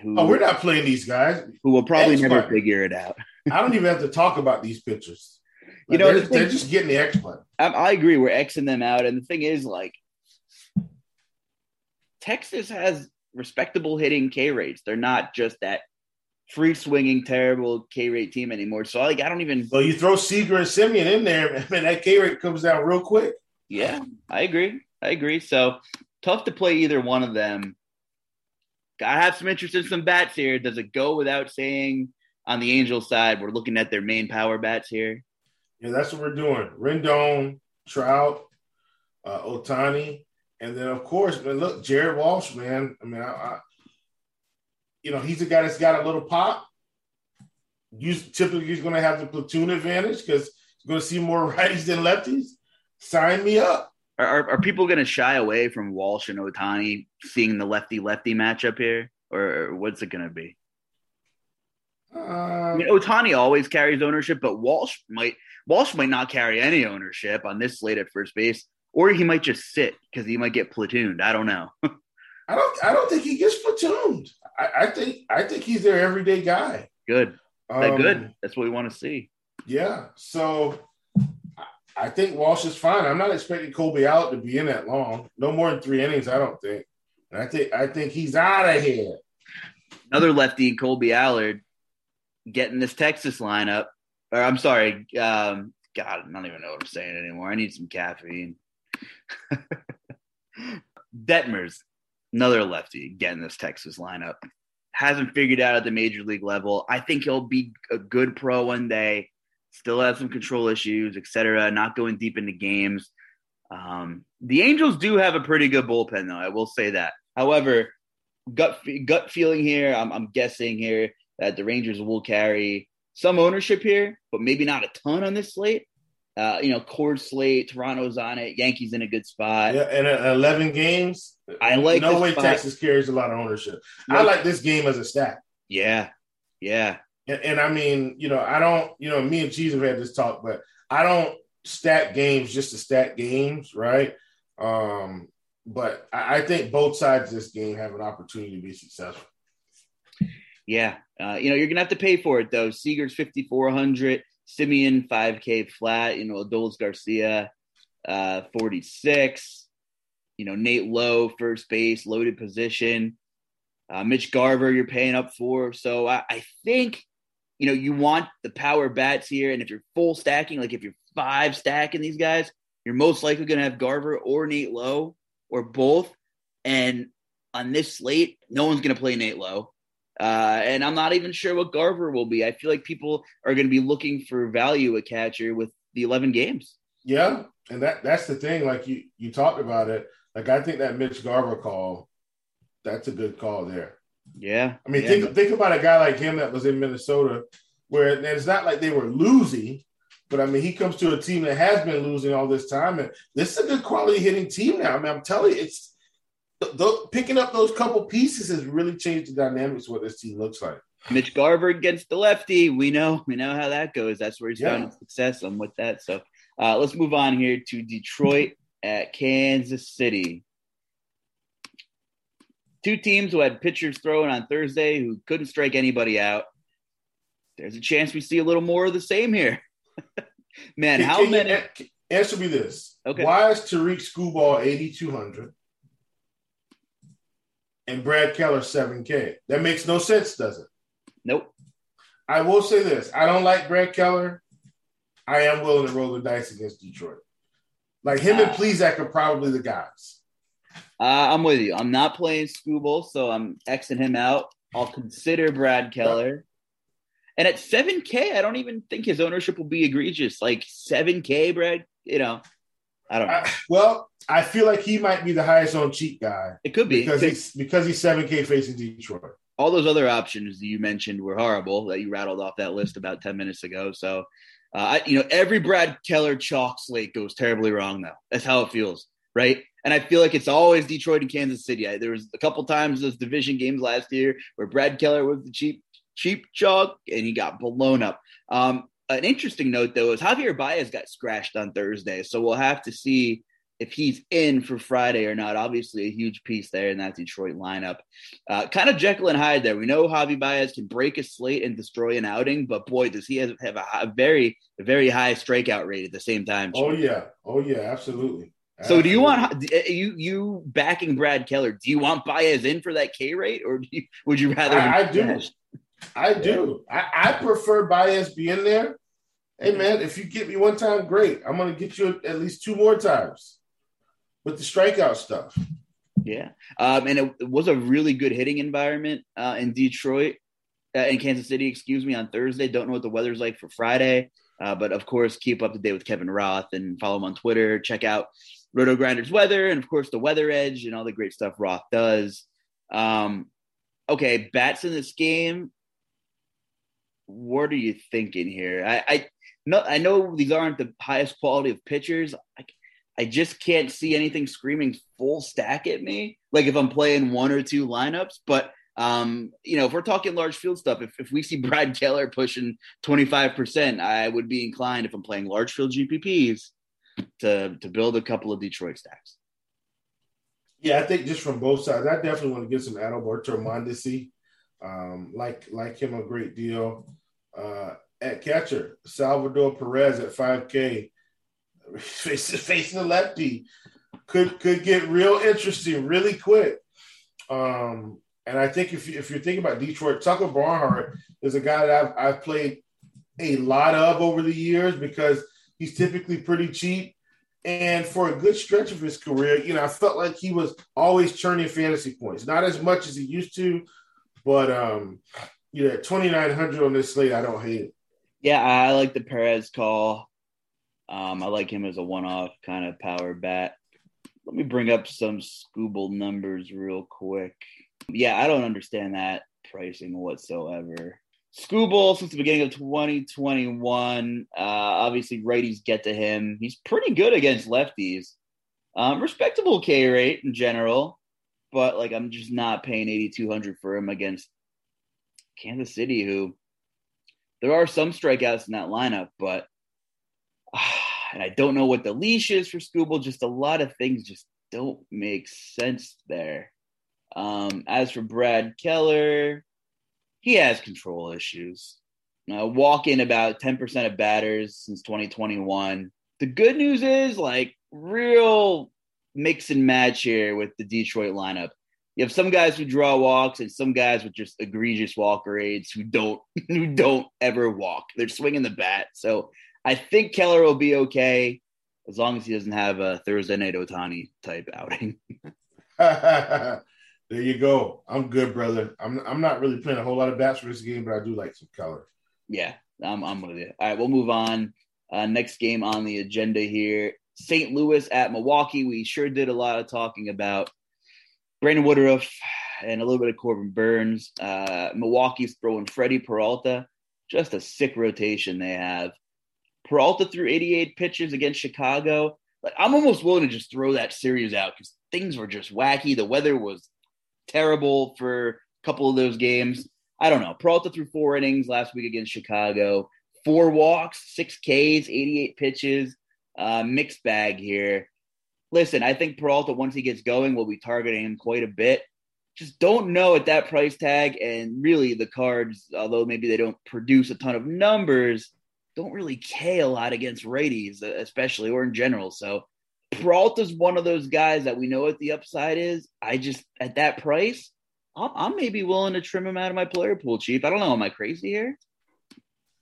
who oh, we're not playing these guys, who will probably never figure it out. I don't even have to talk about these pitchers. Like, (laughs) you know, they're, the thing, they're, just getting the X button. I, I agree. We're Xing them out, and the thing is, like, Texas has respectable hitting K rates. They're not just that free swinging, terrible K rate team anymore. So, like, I don't even. So you throw Seager and Semien in there, (laughs) man, that K rate comes down real quick. Yeah, I agree. I agree. So tough to play either one of them. I have some interest in some bats here. Does it go without saying on the Angel side, we're looking at their main power bats here? Yeah, that's what we're doing. Rendon, Trout, uh, Ohtani, and then of course, man, look, Jared Walsh, man. I mean, I, I, you know, he's a guy that's got a little pop. you typically he's going to have the platoon advantage because he's going to see more (laughs) righties than lefties. Sign me up. Are, are, people going to shy away from Walsh and Ohtani seeing the lefty lefty matchup here, or, what's it going to be? Um, I mean, Ohtani always carries ownership, but Walsh might Walsh might not carry any ownership on this slate at first base, or he might just sit because he might get platooned. I don't know. (laughs) I don't. I don't think he gets platooned. I, I think. I think he's their everyday guy. good, that Um, good. That's what we want to see. Yeah. So I- think Walsh is fine. I'm not expecting Colby out to be in that long. No more than three innings, I don't think. And I think I think he's out of here. Another lefty, Colby Allard, getting this Texas lineup. Or I'm sorry, um, God, I don't even know what I'm saying anymore. I need some caffeine. (laughs) Detmers, another lefty, getting this Texas lineup. Hasn't figured out at the major league level. I think he'll be a good pro one day. Still has some control issues, etc. Not going deep into games. Um, the Angels do have a pretty good bullpen, though. I will say that. However, gut gut feeling here. I'm, I'm guessing here that the Rangers will carry some ownership here, but maybe not a ton on this slate. Uh, you know, core slate. Toronto's on it. Yankees in a good spot. Yeah, and at 11 games, I like no way spot. Texas carries a lot of ownership. I Like- like this game as a stack. Yeah, yeah. And, and I mean, you know, I don't, you know, me and Jesus have had this talk, but I don't stack games just to stack games, right? Um, but I, I think both sides of this game have an opportunity to be successful. Yeah, uh, you know you're gonna have to pay for it though. Seager's 5400, Semien 5K flat. You know Adolis Garcia uh, 46. You know Nate Lowe first base loaded position. Uh, Mitch Garver you're paying up for. So I, I think you know you want the power bats here, and if you're full stacking, like if you're five stacking these guys, you're most likely gonna have Garver or Nate Lowe or both. And on this slate, no one's gonna play Nate Lowe. Uh, and I'm not even sure what Garver will be. I feel like people are going to be looking for value at catcher with the 11 games. Yeah, and that that's the thing. Like you you talked about it. Like I think that Mitch Garver call, that's a good call there. Yeah. I mean, yeah. think think about a guy like him that was in Minnesota, where it's not like they were losing, but I mean, he comes to a team that has been losing all this time, and this is a good quality hitting team now. I mean, I'm telling you, it's th- th- picking up those couple pieces has really changed the dynamics of what this team looks like. Mitch Garver against the lefty. We know, we know how that goes. That's where he's Yeah. found success. I'm with that. So uh, let's move on here to Detroit at Kansas City. Two teams who had pitchers throwing on Thursday who couldn't strike anybody out. There's a chance we see a little more of the same here. (laughs) Man, Can- how can many? can- answer me this? Okay. Why is Tarik Skubal 8,200 and Brad Keller 7K? That makes no sense, does it? Nope. I will say this: I don't like Brad Keller. I am willing to roll the dice against Detroit. Like him and Ah. Plesac are probably the guys. Uh, I'm with you. I'm not playing Skubal, so I'm Xing him out. I'll consider Brad Keller. And at 7K, I don't even think his ownership will be egregious. Like 7K, Brad, you know, I don't know. I, well, I feel like he might be the highest on cheat guy It could be. because he's because he's seven K facing Detroit. All those other options that you mentioned were horrible that you rattled off that list about 10 minutes ago. So, uh, I, you know, every Brad Keller chalk slate goes terribly wrong, though. That's how it feels, right? And I feel like it's always Detroit and Kansas City. I, there was a couple times those division games last year where Brad Keller was the cheap cheap chalk and he got blown up. Um, an interesting note though is Javier Baez got scratched on Thursday, so we'll have to see if he's in for Friday or not. Obviously, a huge piece there in that Detroit lineup. Uh, kind of Jekyll and Hyde there. We know Javi Baez can break a slate and destroy an outing, but boy, does he have, a, very, very high strikeout rate at the same time. Oh yeah, oh yeah, absolutely. So do you want you you backing Brad Keller? Do you want Baez in for that K rate, or do you, would you rather? I, I do. I do. I, I prefer Baez being there. Hey man, if you get me one time, great. I'm gonna get you at least two more times with the strikeout stuff. Yeah, um, and it, it was a really good hitting environment uh, in Detroit, uh, in Kansas City. Excuse me, on Thursday. Don't know what the weather's like for Friday, uh, but of course, keep up to date with Kevin Roth and follow him on Twitter. Check out Roto Grinders weather, and of course, the Weather Edge and all the great stuff Roth does. Um, okay, bats in this game. what are you thinking here? I, I no, I know these aren't the highest quality of pitchers. I, I just can't see anything screaming full stack at me. Like if I'm playing one or two lineups, but um, you know, if we're talking large field stuff, if, if we see Brad Keller pushing 25%, I would be inclined if I'm playing large field GPPs to to build a couple of Detroit stacks. Yeah, I think just from both sides, I definitely want to get some Adalberto Mondesi. Um, like like him a great deal. Uh, at catcher, Salvador Perez at 5K, (laughs) facing the lefty, could could get real interesting really quick. Um, and I think if, you, if you're thinking about Detroit, Tucker Barnhart is a guy that I've, I've played a lot of over the years because he's typically pretty cheap. And for a good stretch of his career, you know, I felt like he was always churning fantasy points, not as much as he used to, but um, you know, 2,900 on this slate, I don't hate it. Yeah, I like the Perez call. Um, I like him as a one-off kind of power bat. Let me bring up some Skubal numbers real quick. Yeah, I don't understand that pricing whatsoever. Skubal since the beginning of 2021. Uh, obviously, righties get to him. He's pretty good against lefties. Um, respectable K rate in general, but like I'm just not paying 8,200 for him against Kansas City, who there are some strikeouts in that lineup, but (sighs) and I don't know what the leash is for Skubal. Just a lot of things just don't make sense there. Um, as for Brad Keller, he has control issues. Uh, walk in about 10% of batters since 2021. The good news is like real mix and match here with the Detroit lineup. You have some guys who draw walks and some guys with just egregious walk rates who don't (laughs) who don't ever walk. They're swinging the bat. So I think Keller will be okay as long as he doesn't have a Thursday night Ohtani type outing. (laughs) There you go. I'm good, brother. I'm I'm not really playing a whole lot of bats for this game, but I do like some color. Yeah, I'm I'm with you. All right, we'll move on. Uh, next game on the agenda here: St. Louis at Milwaukee. We sure did a lot of talking about Brandon Woodruff and a little bit of Corbin Burnes. Uh, Milwaukee's throwing Freddie Peralta. Just a sick rotation they have. Peralta threw 88 pitches against Chicago. Like I'm almost willing to just throw that series out because things were just wacky. The weather was terrible for a couple of those games. I don't know. Peralta threw four innings last week against Chicago, four walks, six Ks, 88 pitches, uh, mixed bag here. Listen, I think Peralta, once he gets going, will be targeting him quite a bit. Just don't know at that price tag. And really, the cards, although maybe they don't produce a ton of numbers, don't really K a lot against righties, especially or in general. So Peralta's one of those guys that we know what the upside is. I just at that price, I'm, I'm maybe willing to trim him out of my player pool, Chief. I don't know. Am I crazy here?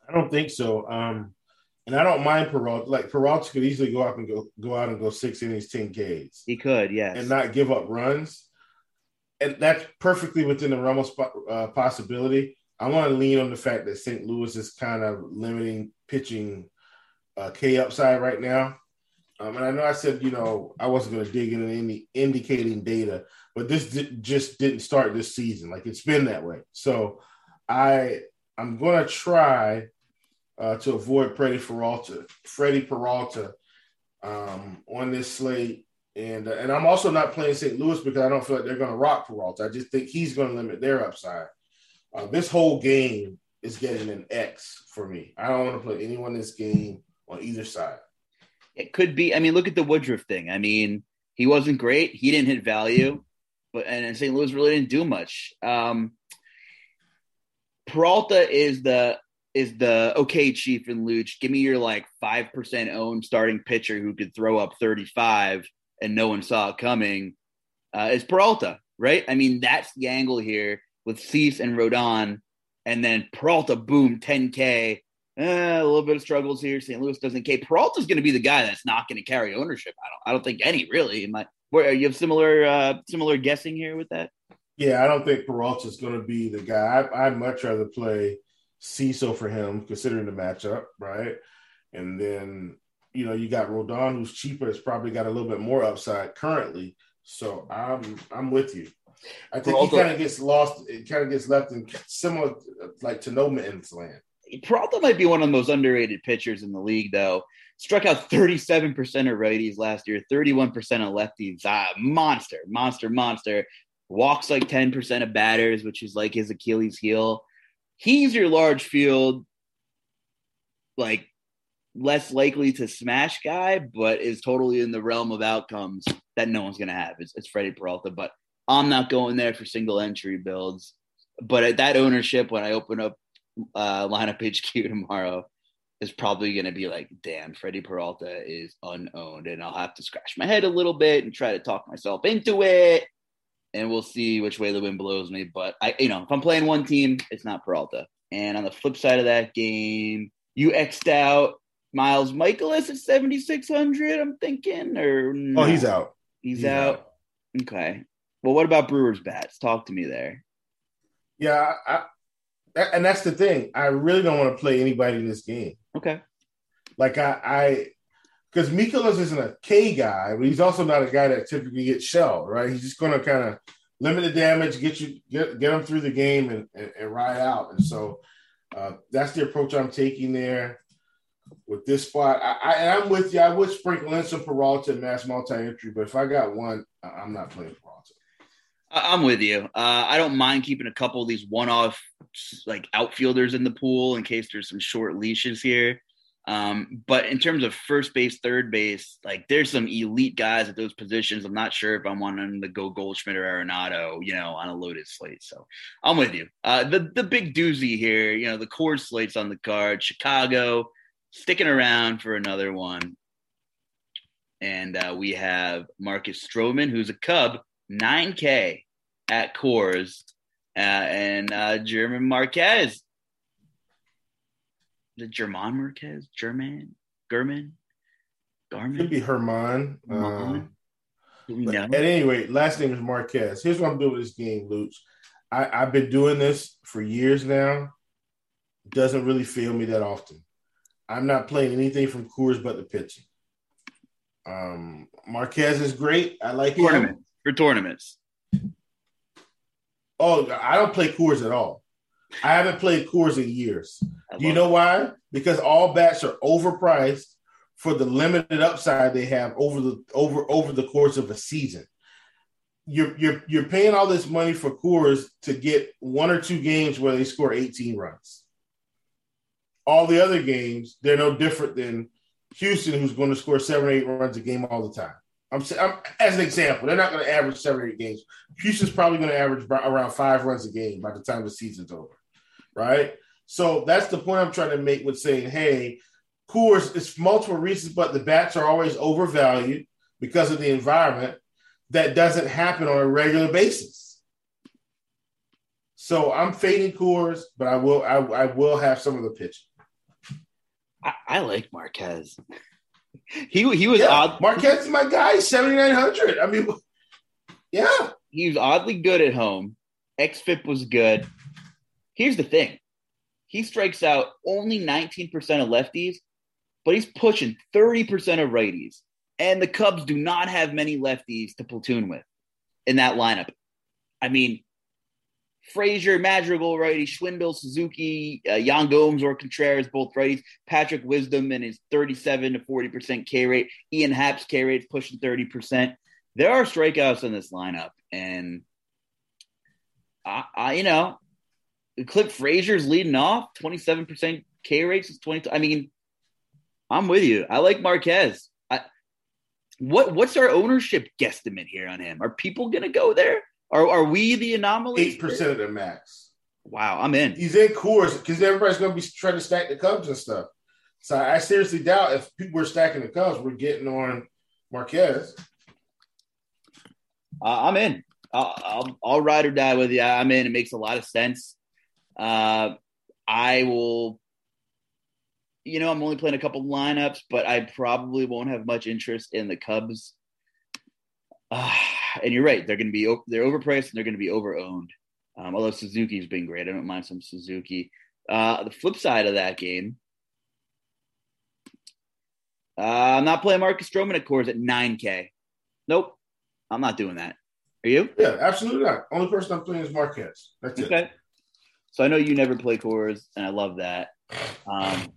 I don't think so. Um, and I don't mind Peralta. Like Peralta could easily go out and go go out and go six innings, ten Ks. He could, yes, and not give up runs. And that's perfectly within the realm of uh, possibility. I want to lean on the fact that St. Louis is kind of limiting pitching uh, K upside right now. Um, and I know I said, you know, I wasn't going to dig into any indicating data, but this di- just didn't start this season. Like it's been that way. So I I'm going to try uh, to avoid Freddie Peralta, Freddie Peralta um, on this slate. And uh, and I'm also not playing St. Louis because I don't feel like they're going to rock Peralta. I just think he's going to limit their upside. Uh, this whole game is getting an X for me. I don't want to play anyone in this game on either side. It could be. I mean, look at the Woodruff thing. I mean, he wasn't great. He didn't hit value, but and St. Louis really didn't do much. Um, Peralta is the is the okay, Chief and Luch. Give me your like five percent owned starting pitcher who could throw up thirty five and no one saw it coming. Uh, is Peralta right? I mean, that's the angle here with Cease and Rodon, and then Peralta, boom, ten K eh, a little bit of struggles here. St. Louis doesn't. K. Peralta's going to be the guy that's not going to carry ownership. I don't. I don't think any really. In my, where you have similar uh, similar guessing here with that. Yeah, I don't think Peralta's going to be the guy. I, would much rather play Cecil for him, considering the matchup, right? And then you know you got Rodon, who's cheaper. It's probably got a little bit more upside currently. So I'm I'm with you. I think Peralta, he kind of gets lost. It kind of gets left in similar like to no man's land. Peralta might be one of the most underrated pitchers in the league, though. Struck out 37% of righties last year, 31% of lefties. Ah, monster, monster, monster. Walks like 10% of batters, which is like his Achilles heel. He's your large field, like less likely to smash guy, but is totally in the realm of outcomes that no one's going to have. It's, it's Freddie Peralta, but I'm not going there for single entry builds. But at that ownership, when I open up uh, lineup HQ tomorrow, is probably going to be like, damn, Freddie Peralta is unowned. And I'll have to scratch my head a little bit and try to talk myself into it. And we'll see which way the wind blows me. But I, you know, if I'm playing one team, it's not Peralta. And on the flip side of that game, you X'd out Miles Mikolas at 7,600, I'm thinking, or no? Oh, he's out. He's, he's out. out. Okay. Well, what about Brewers bats? Talk to me there. Yeah, I, and that's the thing. I really don't want to play anybody in this game. Okay. Like I, I, because Mikolas isn't a K guy, but he's also not a guy that typically gets shelled, right? He's just going to kind of limit the damage, get you get get him through the game, and, and, and ride out. And so uh, that's the approach I'm taking there with this spot. I, I and I'm with you. I would sprinkle in some Peralta and mass multi entry, but if I got one, I'm not playing. I'm with you. Uh, I don't mind keeping a couple of these one-off like outfielders in the pool in case there's some short leashes here. Um, but in terms of first base, third base, like there's some elite guys at those positions. I'm not sure if I'm wanting to go Goldschmidt or Arenado, you know, on a loaded slate. So I'm with you. Uh, the the big doozy here, you know, the core slates on the card. Chicago sticking around for another one, and uh, we have Marcus Stroman, who's a Cub, 9K at Coors, uh, and uh, German Marquez. The German Marquez, German, German, Garmin. Could be Herman. Um, at any rate, last name is Marquez. Here's what I'm doing with this game, Luch. I, I've been doing this for years now. Doesn't really fail me that often. I'm not playing anything from Coors but the pitching. Um, Marquez is great. I like him. For tournaments. Oh, I don't play Coors at all. I haven't played Coors in years. Do you know why? Because all bats are overpriced for the limited upside they have over the over over the course of a season. You're you're you're paying all this money for Coors to get one or two games where they score 18 runs. All the other games, they're no different than Houston, who's going to score seven or eight runs a game all the time. I'm, I'm as an example, they're not going to average seven eight games. Houston's probably going to average around five runs a game by the time the season's over, right? So that's the point I'm trying to make with saying, hey, Coors, it's multiple reasons, but the bats are always overvalued because of the environment. That doesn't happen on a regular basis. So I'm fading Coors, but I will I, I will have some of the pitching. I, I like Marquez. He he was yeah, odd. Marquez is my guy, seventy nine hundred. I mean, yeah, he was oddly good at home. XFIP was good. Here's the thing: he strikes out only nineteen percent of lefties, but he's pushing thirty percent of righties. And the Cubs do not have many lefties to platoon with in that lineup. I mean, Frazier, Madrigal, righty, Schwindel, Suzuki, uh, Yan Gomes or Contreras, both righties. Patrick Wisdom and his 37 to 40% K rate. Ian Happ's K rate pushing 30%. There are strikeouts in this lineup. And I, I you know, Clint Frazier's leading off 27% K rate is 20. I mean, I'm with you. I like Marquez. I, what what's our ownership guesstimate here on him? Are people going to go there? Are are we the anomaly? Eight percent of the max. Wow, I'm in. He's in Coors because everybody's going to be trying to stack the Cubs and stuff. So I seriously doubt if people were stacking the Cubs, we're getting on Marquez. Uh, I'm in. I'll, I'll, I'll, ride or die with you. I'm in. It makes a lot of sense. Uh, I will. You know, I'm only playing a couple lineups, but I probably won't have much interest in the Cubs. (sighs) Uh, (sighs) and you're right; they're going to be they're overpriced and they're going to be overowned. Um, although Suzuki's been great, I don't mind some Suzuki. Uh, the flip side of that game, uh, I'm not playing Marcus Stroman at Coors at 9K. Nope, I'm not doing that. Are you? Yeah, absolutely not. Only person I'm playing is Marquez. That's okay. it. So I know you never play Coors, and I love that. Um,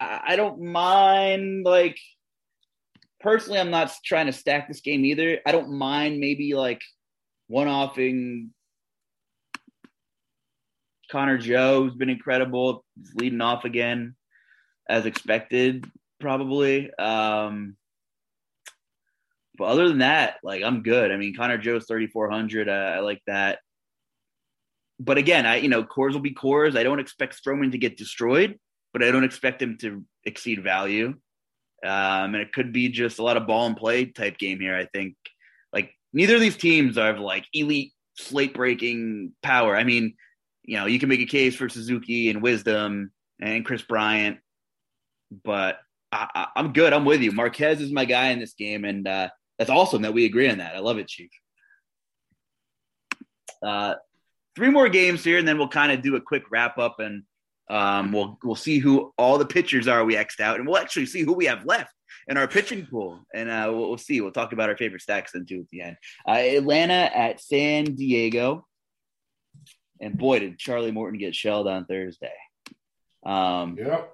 I, I don't mind like personally. I'm not trying to stack this game either. I don't mind maybe like one offing Connor Joe, who's been incredible, He's leading off again as expected, probably. Um, but other than that, like I'm good. I mean, Connor Joe's 3,400. Uh, I like that. But again, I you know, Coors will be Coors. I don't expect Stroman to get destroyed, but I don't expect him to exceed value. Um, and it could be just a lot of ball and play type game here. I think like neither of these teams are like elite slate breaking power. I mean, you know, you can make a case for Suzuki and Wisdom and Kris Bryant, but I, am good. I'm with you. Marquez is my guy in this game, and uh, that's awesome that we agree on that. I love it, Chief. Uh, three more games here, and then we'll kind of do a quick wrap up, and um, we'll we'll see who all the pitchers are we xed out, and we'll actually see who we have left in our pitching pool, and uh, we'll, we'll, see. We'll talk about our favorite stacks then too at the end. Uh, Atlanta at San Diego, and boy, did Charlie Morton get shelled on Thursday. Um, yep.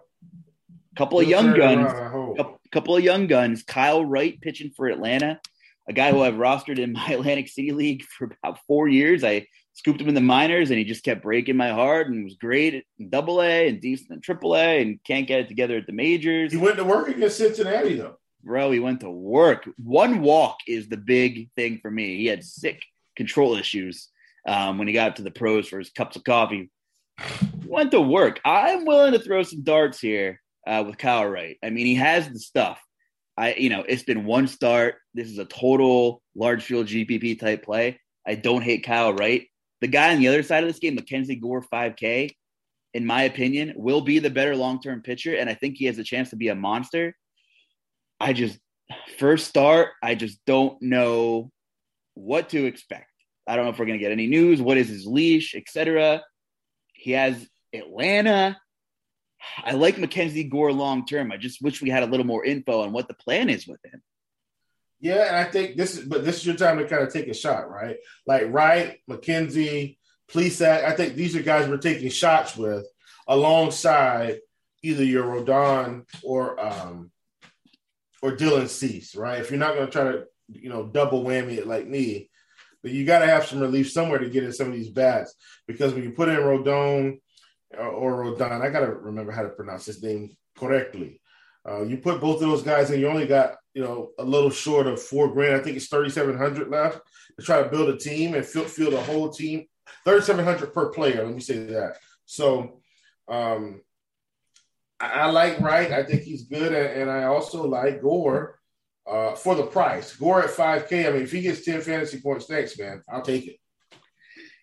Couple of young guns. Couple, couple of young guns. Kyle Wright pitching for Atlanta, a guy who I've rostered in my (laughs) Atlantic City League for about four years. I scooped him in the minors, and he just kept breaking my heart and was great in Double A and decent in Triple A, and can't get it together at the majors. He went to work against Cincinnati though. Bro, he went to work. One walk is the big thing for me. He had sick control issues um, when he got to the pros for his cups of coffee. Went to work. I'm willing to throw some darts here uh, with Kyle Wright. I mean, he has the stuff. I, you know, it's been one start. This is a total large field GPP type play. I don't hate Kyle Wright. The guy on the other side of this game, Mackenzie Gore, 5K, in my opinion, will be the better long term pitcher. And I think he has a chance to be a monster. I just, first start, I just don't know what to expect. I don't know if we're going to get any news. What is his leash, etc. He has Atlanta. I like Mackenzie Gore long term. I just wish we had a little more info on what the plan is with him. Yeah, and I think this is, but this is your time to kind of take a shot, right? Like Wright, Mackenzie, Plesac. I think these are guys we're taking shots with alongside either your Rodon or um or Dylan Cease, right? If you're not going to try to, you know, double whammy it like me, but you got to have some relief somewhere to get in some of these bats because when you put in Rodon or, or Rodon, I got to remember how to pronounce his name correctly. Uh, you put both of those guys in, you only got you know a little short of four grand. I think it's thirty seven hundred left to try to build a team and field, field a whole team. Thirty seven hundred per player. Let me say that. So um, I, I, like Wright. I think he's good, and, and I also like Gore uh, for the price. Gore at 5K. I mean, if he gets 10 fantasy points next, man, I'll take it.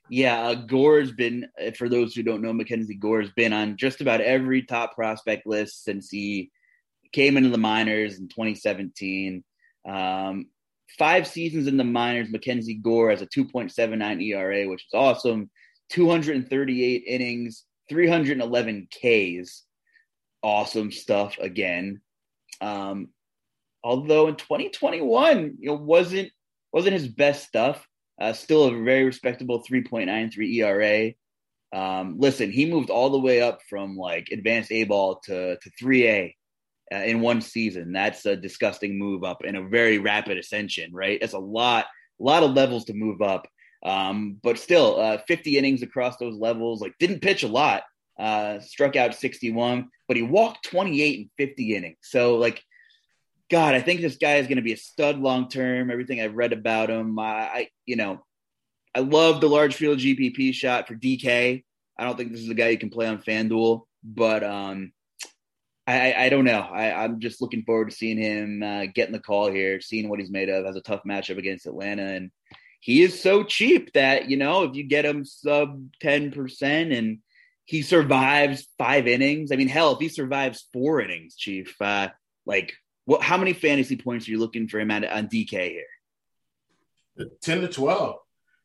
Yeah, uh, Gore's been, uh, for those who don't know, Mackenzie Gore's been on just about every top prospect list since he came into the minors in 2017. Um, five seasons in the minors, Mackenzie Gore has a 2.79 ERA, which is awesome. 238 innings, 311 Ks. Awesome stuff again. Um, although in 2021, it wasn't wasn't his best stuff. Uh, still a very respectable 3.93 ERA. Um, listen, he moved all the way up from like advanced A ball to to 3A uh, in one season. That's a disgusting move up and a very rapid ascension, right? It's a lot, a lot of levels to move up. Um, but still, uh, 50 innings across those levels. Like, didn't pitch a lot. Uh, struck out 61, but he walked 28 and 50 innings. So, like, God, I think this guy is going to be a stud long term. Everything I've read about him, I, I, you know, I love the large field GPP shot for DK. I don't think this is a guy you can play on FanDuel, but um, I, I don't know. I, I'm just looking forward to seeing him uh, getting the call here, seeing what he's made of. Has a tough matchup against Atlanta, and he is so cheap that you know if you get him sub ten percent and he survives five innings. I mean, hell, if he survives four innings, Chief, uh, like what? How many fantasy points are you looking for him at, on DK here? Ten to twelve.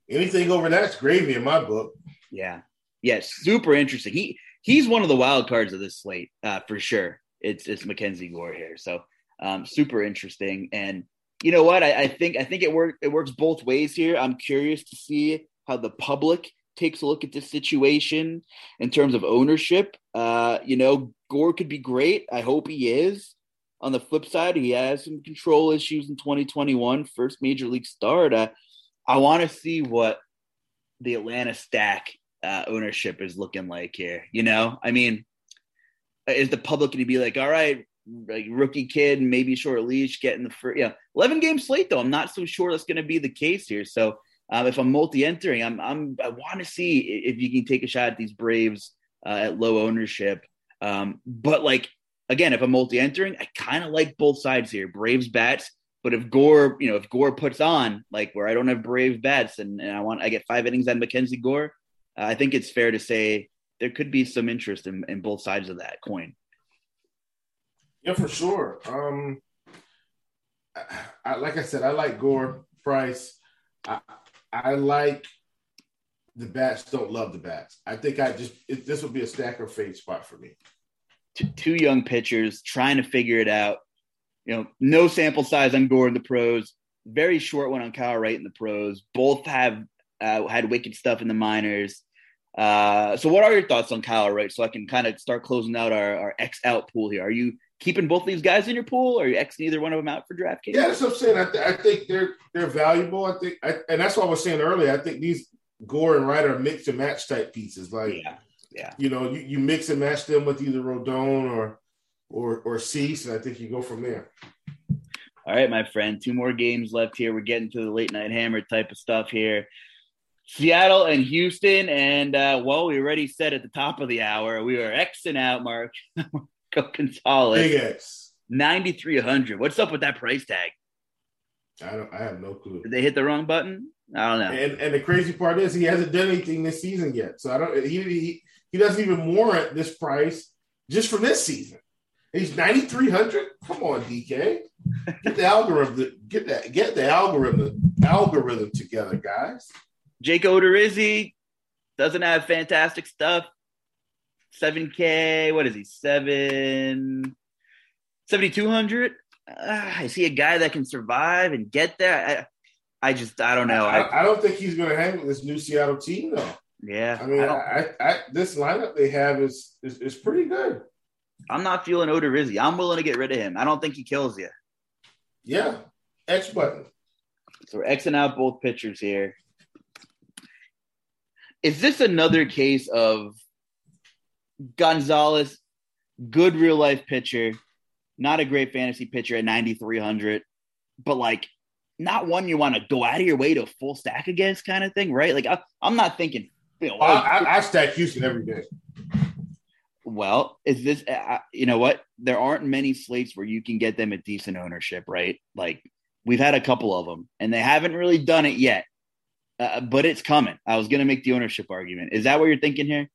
Anything over that's gravy in my book. Yeah, yeah, super interesting. He he's one of the wild cards of this slate uh, for sure. It's it's Mackenzie Gore here, so um, super interesting. And you know what? I, I think I think it work it works both ways here. I'm curious to see how the public takes a look at this situation in terms of ownership, uh, you know, Gore could be great. I hope he is. On the flip side, he has some control issues in 2021, first major league start. Uh, I want to see what the Atlanta stack uh, ownership is looking like here. You know, I mean, is the public going to be like, all right, like rookie kid, maybe short leash, getting the first, yeah, 11 game slate though. I'm not so sure that's going to be the case here. So um, if I'm multi-entering, I'm, I'm I want to see if you can take a shot at these Braves uh, at low ownership. Um, but like again, if I'm multi-entering, I kind of like both sides here. Braves bats, but if Gore, you know, if Gore puts on like where I don't have Braves bats and, and I want I get five innings on Mackenzie Gore, I think it's fair to say there could be some interest in, in both sides of that coin. Yeah, for sure. Um, I, I, like I said, I like Gore Price. I, I like the bats. Don't love the bats. I think I just it, this would be a stack or fade spot for me. Two young pitchers trying to figure it out. You know, no sample size on Gore in the pros. Very short one on Kyle Wright in the pros. Both have uh, had wicked stuff in the minors. Uh, so, what are your thoughts on Kyle Wright? So I can kind of start closing out our, our X out pool here. Are you keeping both these guys in your pool, or are you X either one of them out for draft? Yeah, that's what I'm saying. I, th- I think they're they're valuable. I think, I, and that's what I was saying earlier. I think these Gore and Wright are mix and match type pieces. Like, yeah, yeah. You know, you, you mix and match them with either Rodon or or or Cease, and I think you go from there. All right, my friend. Two more games left here. We're getting to the late night hammer type of stuff here. Seattle and Houston, and uh, well, we already said at the top of the hour we were Xing out Mark (laughs) Gonzalez. Big X. 9,300. What's up with that price tag? I don't. I have no clue. Did they hit the wrong button? I don't know. And and the crazy part is he hasn't done anything this season yet. So I don't. He he, he doesn't even warrant this price just for this season. He's 9,300. Come on, DK. Get the algorithm. Get that. Get the algorithm. Algorithm together, guys. Jake Odorizzi doesn't have fantastic stuff. 7K. What is he? Seven. 7,200. Uh, is he a guy that can survive and get there? I, I just, I don't know. I, I don't think he's going to hang with this new Seattle team, though. Yeah. I mean, I, I, this lineup they have is, is, is pretty good. I'm not feeling Odorizzi. I'm willing to get rid of him. I don't think he kills you. Yeah. X button. So we're Xing out both pitchers here. Is this another case of Gonzalez, good real life pitcher, not a great fantasy pitcher at 9,300, but like not one you want to go out of your way to full stack against kind of thing, right? Like I, am not thinking, you know, oh, I, I, stack Houston every day. Well, is this, uh, you know what? There aren't many slates where you can get them at decent ownership, right? Like we've had a couple of them and they haven't really done it yet, uh, but it's coming. I was going to make the ownership argument. Is that what you're thinking here?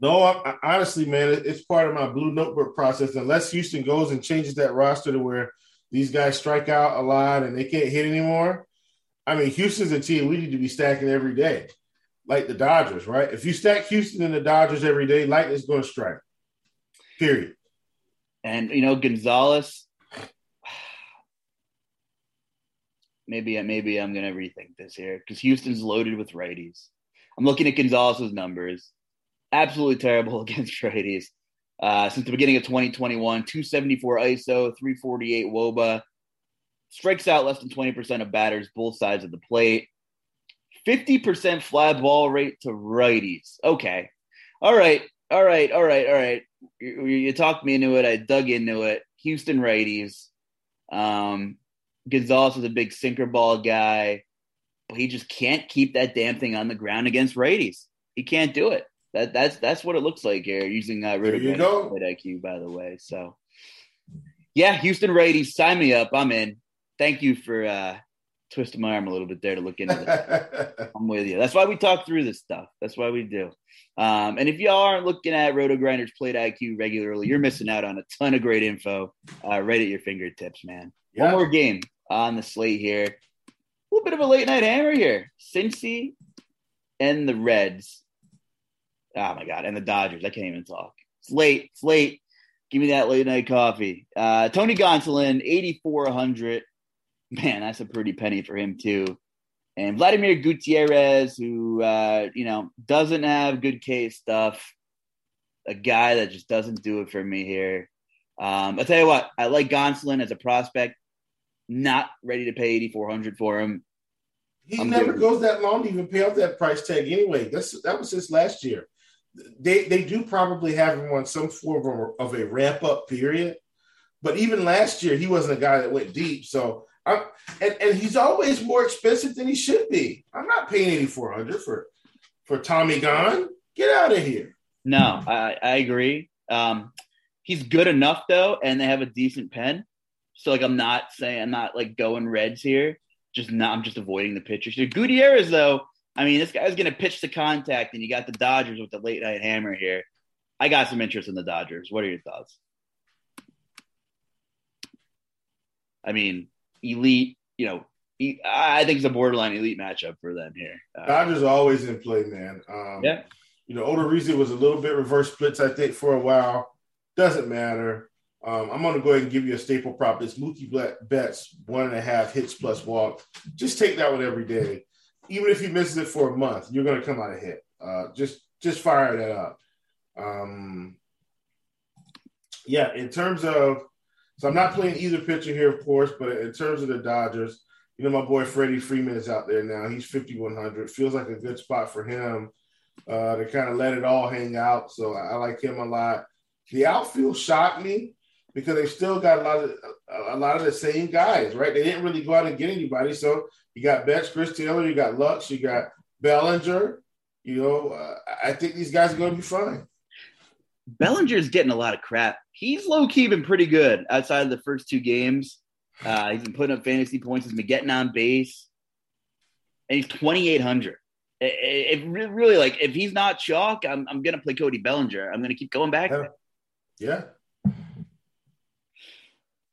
No, I, I, honestly, man, it's part of my blue notebook process. Unless Houston goes and changes that roster to where these guys strike out a lot and they can't hit anymore. I mean, Houston's a team we need to be stacking every day, like the Dodgers, right? If you stack Houston and the Dodgers every day, lightning's going to strike. Period. And you know, Gonzalez. Maybe, maybe I'm to rethink this here because Houston's loaded with righties. I'm looking at Gonzalez's numbers absolutely terrible (laughs) against righties. Uh, since the beginning of 2021, 274 ISO, 348 WOBA, strikes out less than 20% of batters, both sides of the plate. 50% fly ball rate to righties. Okay. All right. All right. All right. All right. You, you talked me into it. I dug into it. Houston righties. Um, Gonzalez is a big sinker ball guy, but he just can't keep that damn thing on the ground against righties. He can't do it that that's that's what it looks like here using uh, Roto IQ, by the way. So, yeah, Houston righties, sign me up. I'm in. Thank you for uh, twisting my arm a little bit there to look into this. (laughs) I'm with you. That's why we talk through this stuff. That's why we do. Um, and if y'all aren't looking at RotoGrinders Plate IQ regularly, you're missing out on a ton of great info uh, right at your fingertips, man. Yeah. One more game on the slate here. A little bit of a late night hammer here. Cincy and the Reds. Oh my god, and the Dodgers. I can't even talk. It's late. It's late. Give me that late night coffee. Uh, Tony Gonsolin, eighty four hundred. Man, that's a pretty penny for him too. and Vladimir Gutierrez, who uh, you know doesn't have good case stuff, a guy that just doesn't do it for me here. Um, I'll tell you what, I like Gonsolin as a prospect. Not ready to pay eighty four hundred for him. He I'm never goes that long to even pay off that price tag anyway. That's that was since last year. They they do probably have him on some form of a ramp up period, but even last year he wasn't a guy that went deep. So I'm, and and he's always more expensive than he should be. I'm not paying eighty four hundred for for Tommy Gon. Get out of here. No, I, I agree. Um, he's good enough though, and they have a decent pen. So like, I'm not saying I'm not like going Reds here. Just not. I'm just avoiding the pitchers. So Gutierrez though, I mean, this guy's going to pitch the contact, and you got the Dodgers with the late night hammer here. I got some interest in the Dodgers. What are your thoughts? I mean, elite. You know, I think it's a borderline elite matchup for them here. Uh, Dodgers are always in play, man. Um, yeah. You know, Odorizzi was a little bit reverse splits, I think, for a while. Doesn't matter. Um, I'm going to go ahead and give you a staple prop. It's Mookie Betts, one and a half hits plus walk. Just take that one every day. Even if he misses it for a month, you're going to come out ahead. Uh, just just fire that up. Um, yeah, in terms of, so I'm not playing either pitcher here, of course, but in terms of the Dodgers, you know, my boy Freddie Freeman is out there now. He's 5,100. Feels like a good spot for him uh, to kind of let it all hang out. So I, I like him a lot. The outfield shocked me because they still got a lot of a lot of the same guys, right? They didn't really go out and get anybody. So you got Betts, Chris Taylor, you got Lux, you got Bellinger. You know, uh, I think these guys are going to be fine. Bellinger's getting a lot of crap. He's low key been pretty good outside of the first two games. Uh, he's been putting up fantasy points. He's been getting on base, and he's twenty eight hundred. It, it, really like if he's not chalk, I'm I'm gonna play Cody Bellinger. I'm gonna keep going back. Yeah. yeah.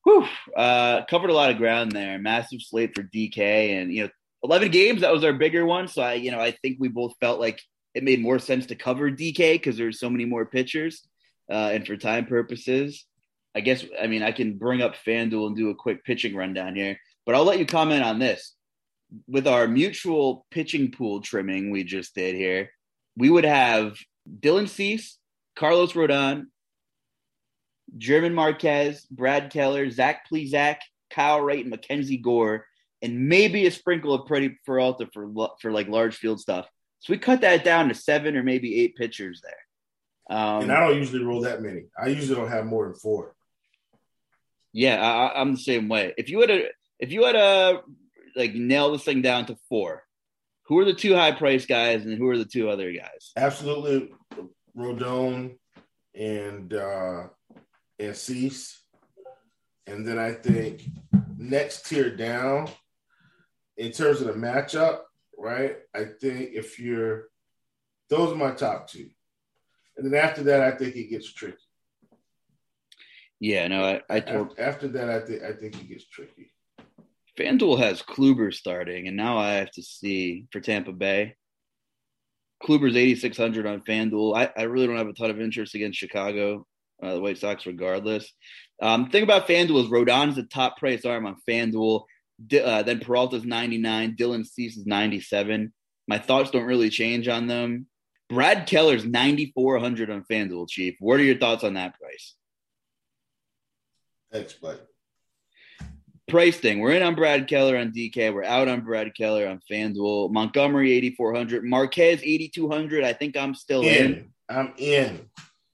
Whew, uh, covered a lot of ground there. Massive slate for DK, and you know, eleven games. That was our bigger one. So I, you know, I think we both felt like it made more sense to cover DK because there's so many more pitchers, uh, and for time purposes, I guess I mean I can bring up FanDuel and do a quick pitching rundown here. But I'll let you comment on this. With our mutual pitching pool trimming we just did here, we would have Dylan Cease, Carlos Rodon, German Marquez, Brad Keller, Zach Plesac, Kyle Wright, and Mackenzie Gore, and maybe a sprinkle of Freddie Peralta for for like large field stuff. So we cut that down to seven or maybe eight pitchers there. Um, and I don't usually roll that many. I usually don't have more than four. Yeah, I, am the same way. If you had a, if you had a like nail this thing down to four, who are the two high price guys and who are the two other guys? Absolutely, Rodon and uh, and Cease. And then I think next tier down, in terms of the matchup, right? I think if you're, those are my top two. And then after that, I think it gets tricky. Yeah, no, I, I told after that, I think I think it gets tricky. FanDuel has Kluber starting, and now I have to see for Tampa Bay. Kluber's 8,600 on FanDuel. I, I really don't have a ton of interest against Chicago uh, the White Sox regardless. Um, thing about FanDuel is Rodon's the top price arm on FanDuel. D- uh, then Peralta's 99, Dylan Cease is 97. My thoughts don't really change on them. Brad Keller's 9,400 on FanDuel, Chief. What are your thoughts on that price? Explain. Price thing. We're in on Brad Keller on DK. We're out on Brad Keller on FanDuel. Montgomery, 8,400. Marquez, 8,200. I think I'm still in. in. I'm in.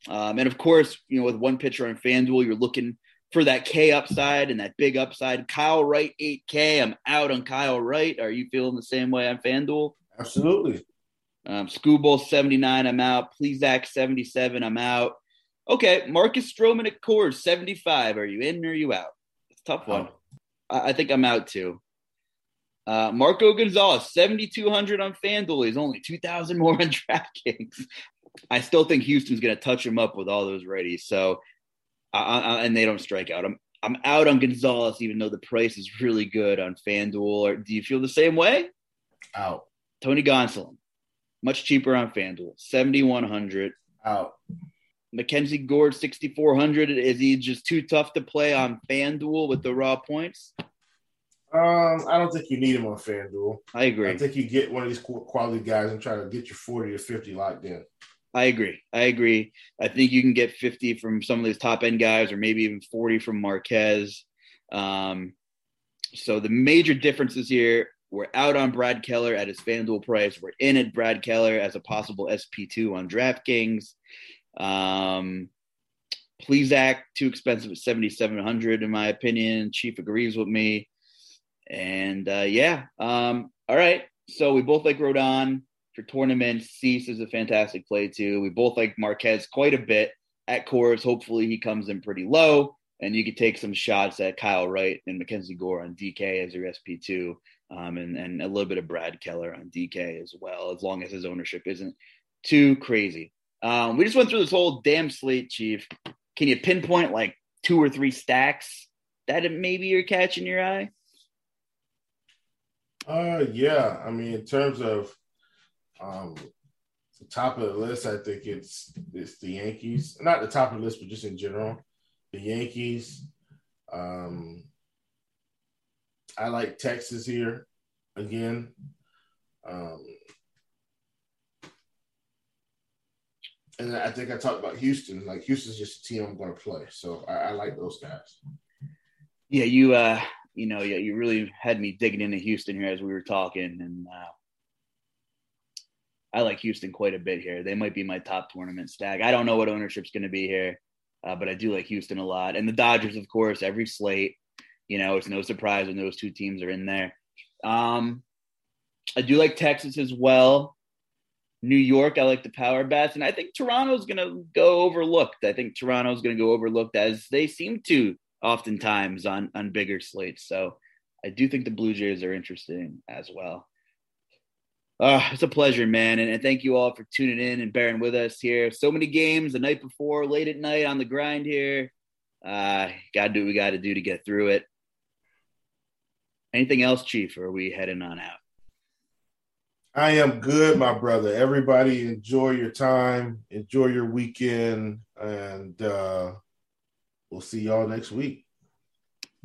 Um, and of course, you know, with one pitcher on FanDuel, you're looking for that K upside and that big upside. Kyle Wright, 8K. I'm out on Kyle Wright. Are you feeling the same way on FanDuel? Absolutely. Um, Skubal, 79. I'm out. Plesac, 77. I'm out. Okay. Marcus Stroman at Coors, 75. Are you in or are you out? It's tough one. I, I think I'm out too. Uh, Marco Gonzalez, 7,200 on FanDuel. He's only 2,000 more on (laughs) DraftKings. I still think Houston's going to touch him up with all those readies. So, i and they don't strike out. I'm I'm out on Gonzalez, even though the price is really good on FanDuel. Or do you feel the same way? Out. Tony Gonsolin, much cheaper on FanDuel, seventy one hundred. Out. Mackenzie Gore, sixty four hundred. Is he just too tough to play on FanDuel with the raw points? Um, I don't think you need him on FanDuel. I agree. I think you get one of these quality guys and try to get your 40 or 50 locked in. I agree. I agree. I think you can get 50 from some of these top end guys, or maybe even 40 from Marquez. Um, so the major differences here we're out on Brad Keller at his FanDuel price. We're in at Brad Keller as a possible SP2 on DraftKings. Um, Plesac, too expensive at 7,700 in my opinion. Chief agrees with me. And uh, yeah, um, all right. So we both like Rodon for tournaments. Cease is a fantastic play too. We both like Marquez quite a bit at Coors. Hopefully he comes in pretty low, and you could take some shots at Kyle Wright and Mackenzie Gore on DK as your SP2, um, and and a little bit of Brad Keller on DK as well, as long as his ownership isn't too crazy. Um, we just went through this whole damn slate, Chief. Can you pinpoint like two or three stacks that maybe you're catching your eye? Uh, yeah. I mean, in terms of um, the top of the list, I think it's it's the Yankees. Not the top of the list, but just in general, the Yankees. Um, I like Texas here again. Um, and I think I talked about Houston. Like Houston's just a team I'm going to play, so I, I like those guys. Yeah, you uh, you know, yeah, you really had me digging into Houston here as we were talking, and uh, I like Houston quite a bit here. They might be my top tournament stack. I don't know what ownership's going to be here, uh, but I do like Houston a lot, and the Dodgers, of course, every slate. You know, it's no surprise when those two teams are in there. Um, I do like Texas as well. New York, I like the power bats, and I think Toronto's going to go overlooked. I think Toronto's going to go overlooked as they seem to oftentimes on on bigger slates. So I do think the Blue Jays are interesting as well. Uh, it's a pleasure, man, and, and thank you all for tuning in and bearing with us here. So many games the night before, late at night on the grind here. Uh, got to do what we got to do to get through it. Anything else, Chief, or are we heading on out? I am good, my brother. Everybody enjoy your time, enjoy your weekend, and uh, we'll see y'all next week.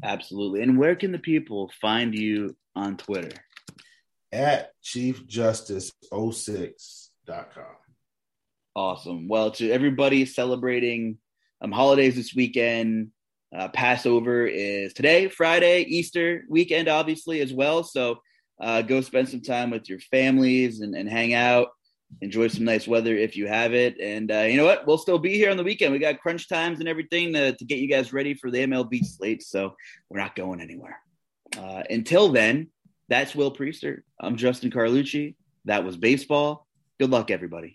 Absolutely. And where can the people find you on Twitter? At ChiefJustice06.com. Awesome. Well, to everybody celebrating um, holidays this weekend, uh, Passover is today, Friday, Easter weekend, obviously, as well. So uh, go spend some time with your families and, and hang out. Enjoy some nice weather if you have it. And uh, you know what? We'll still be here on the weekend. We got crunch times and everything to, to get you guys ready for the MLB slate. So we're not going anywhere. Uh, until then, that's Will Priester. I'm Justin Carlucci. That was baseball. Good luck, everybody.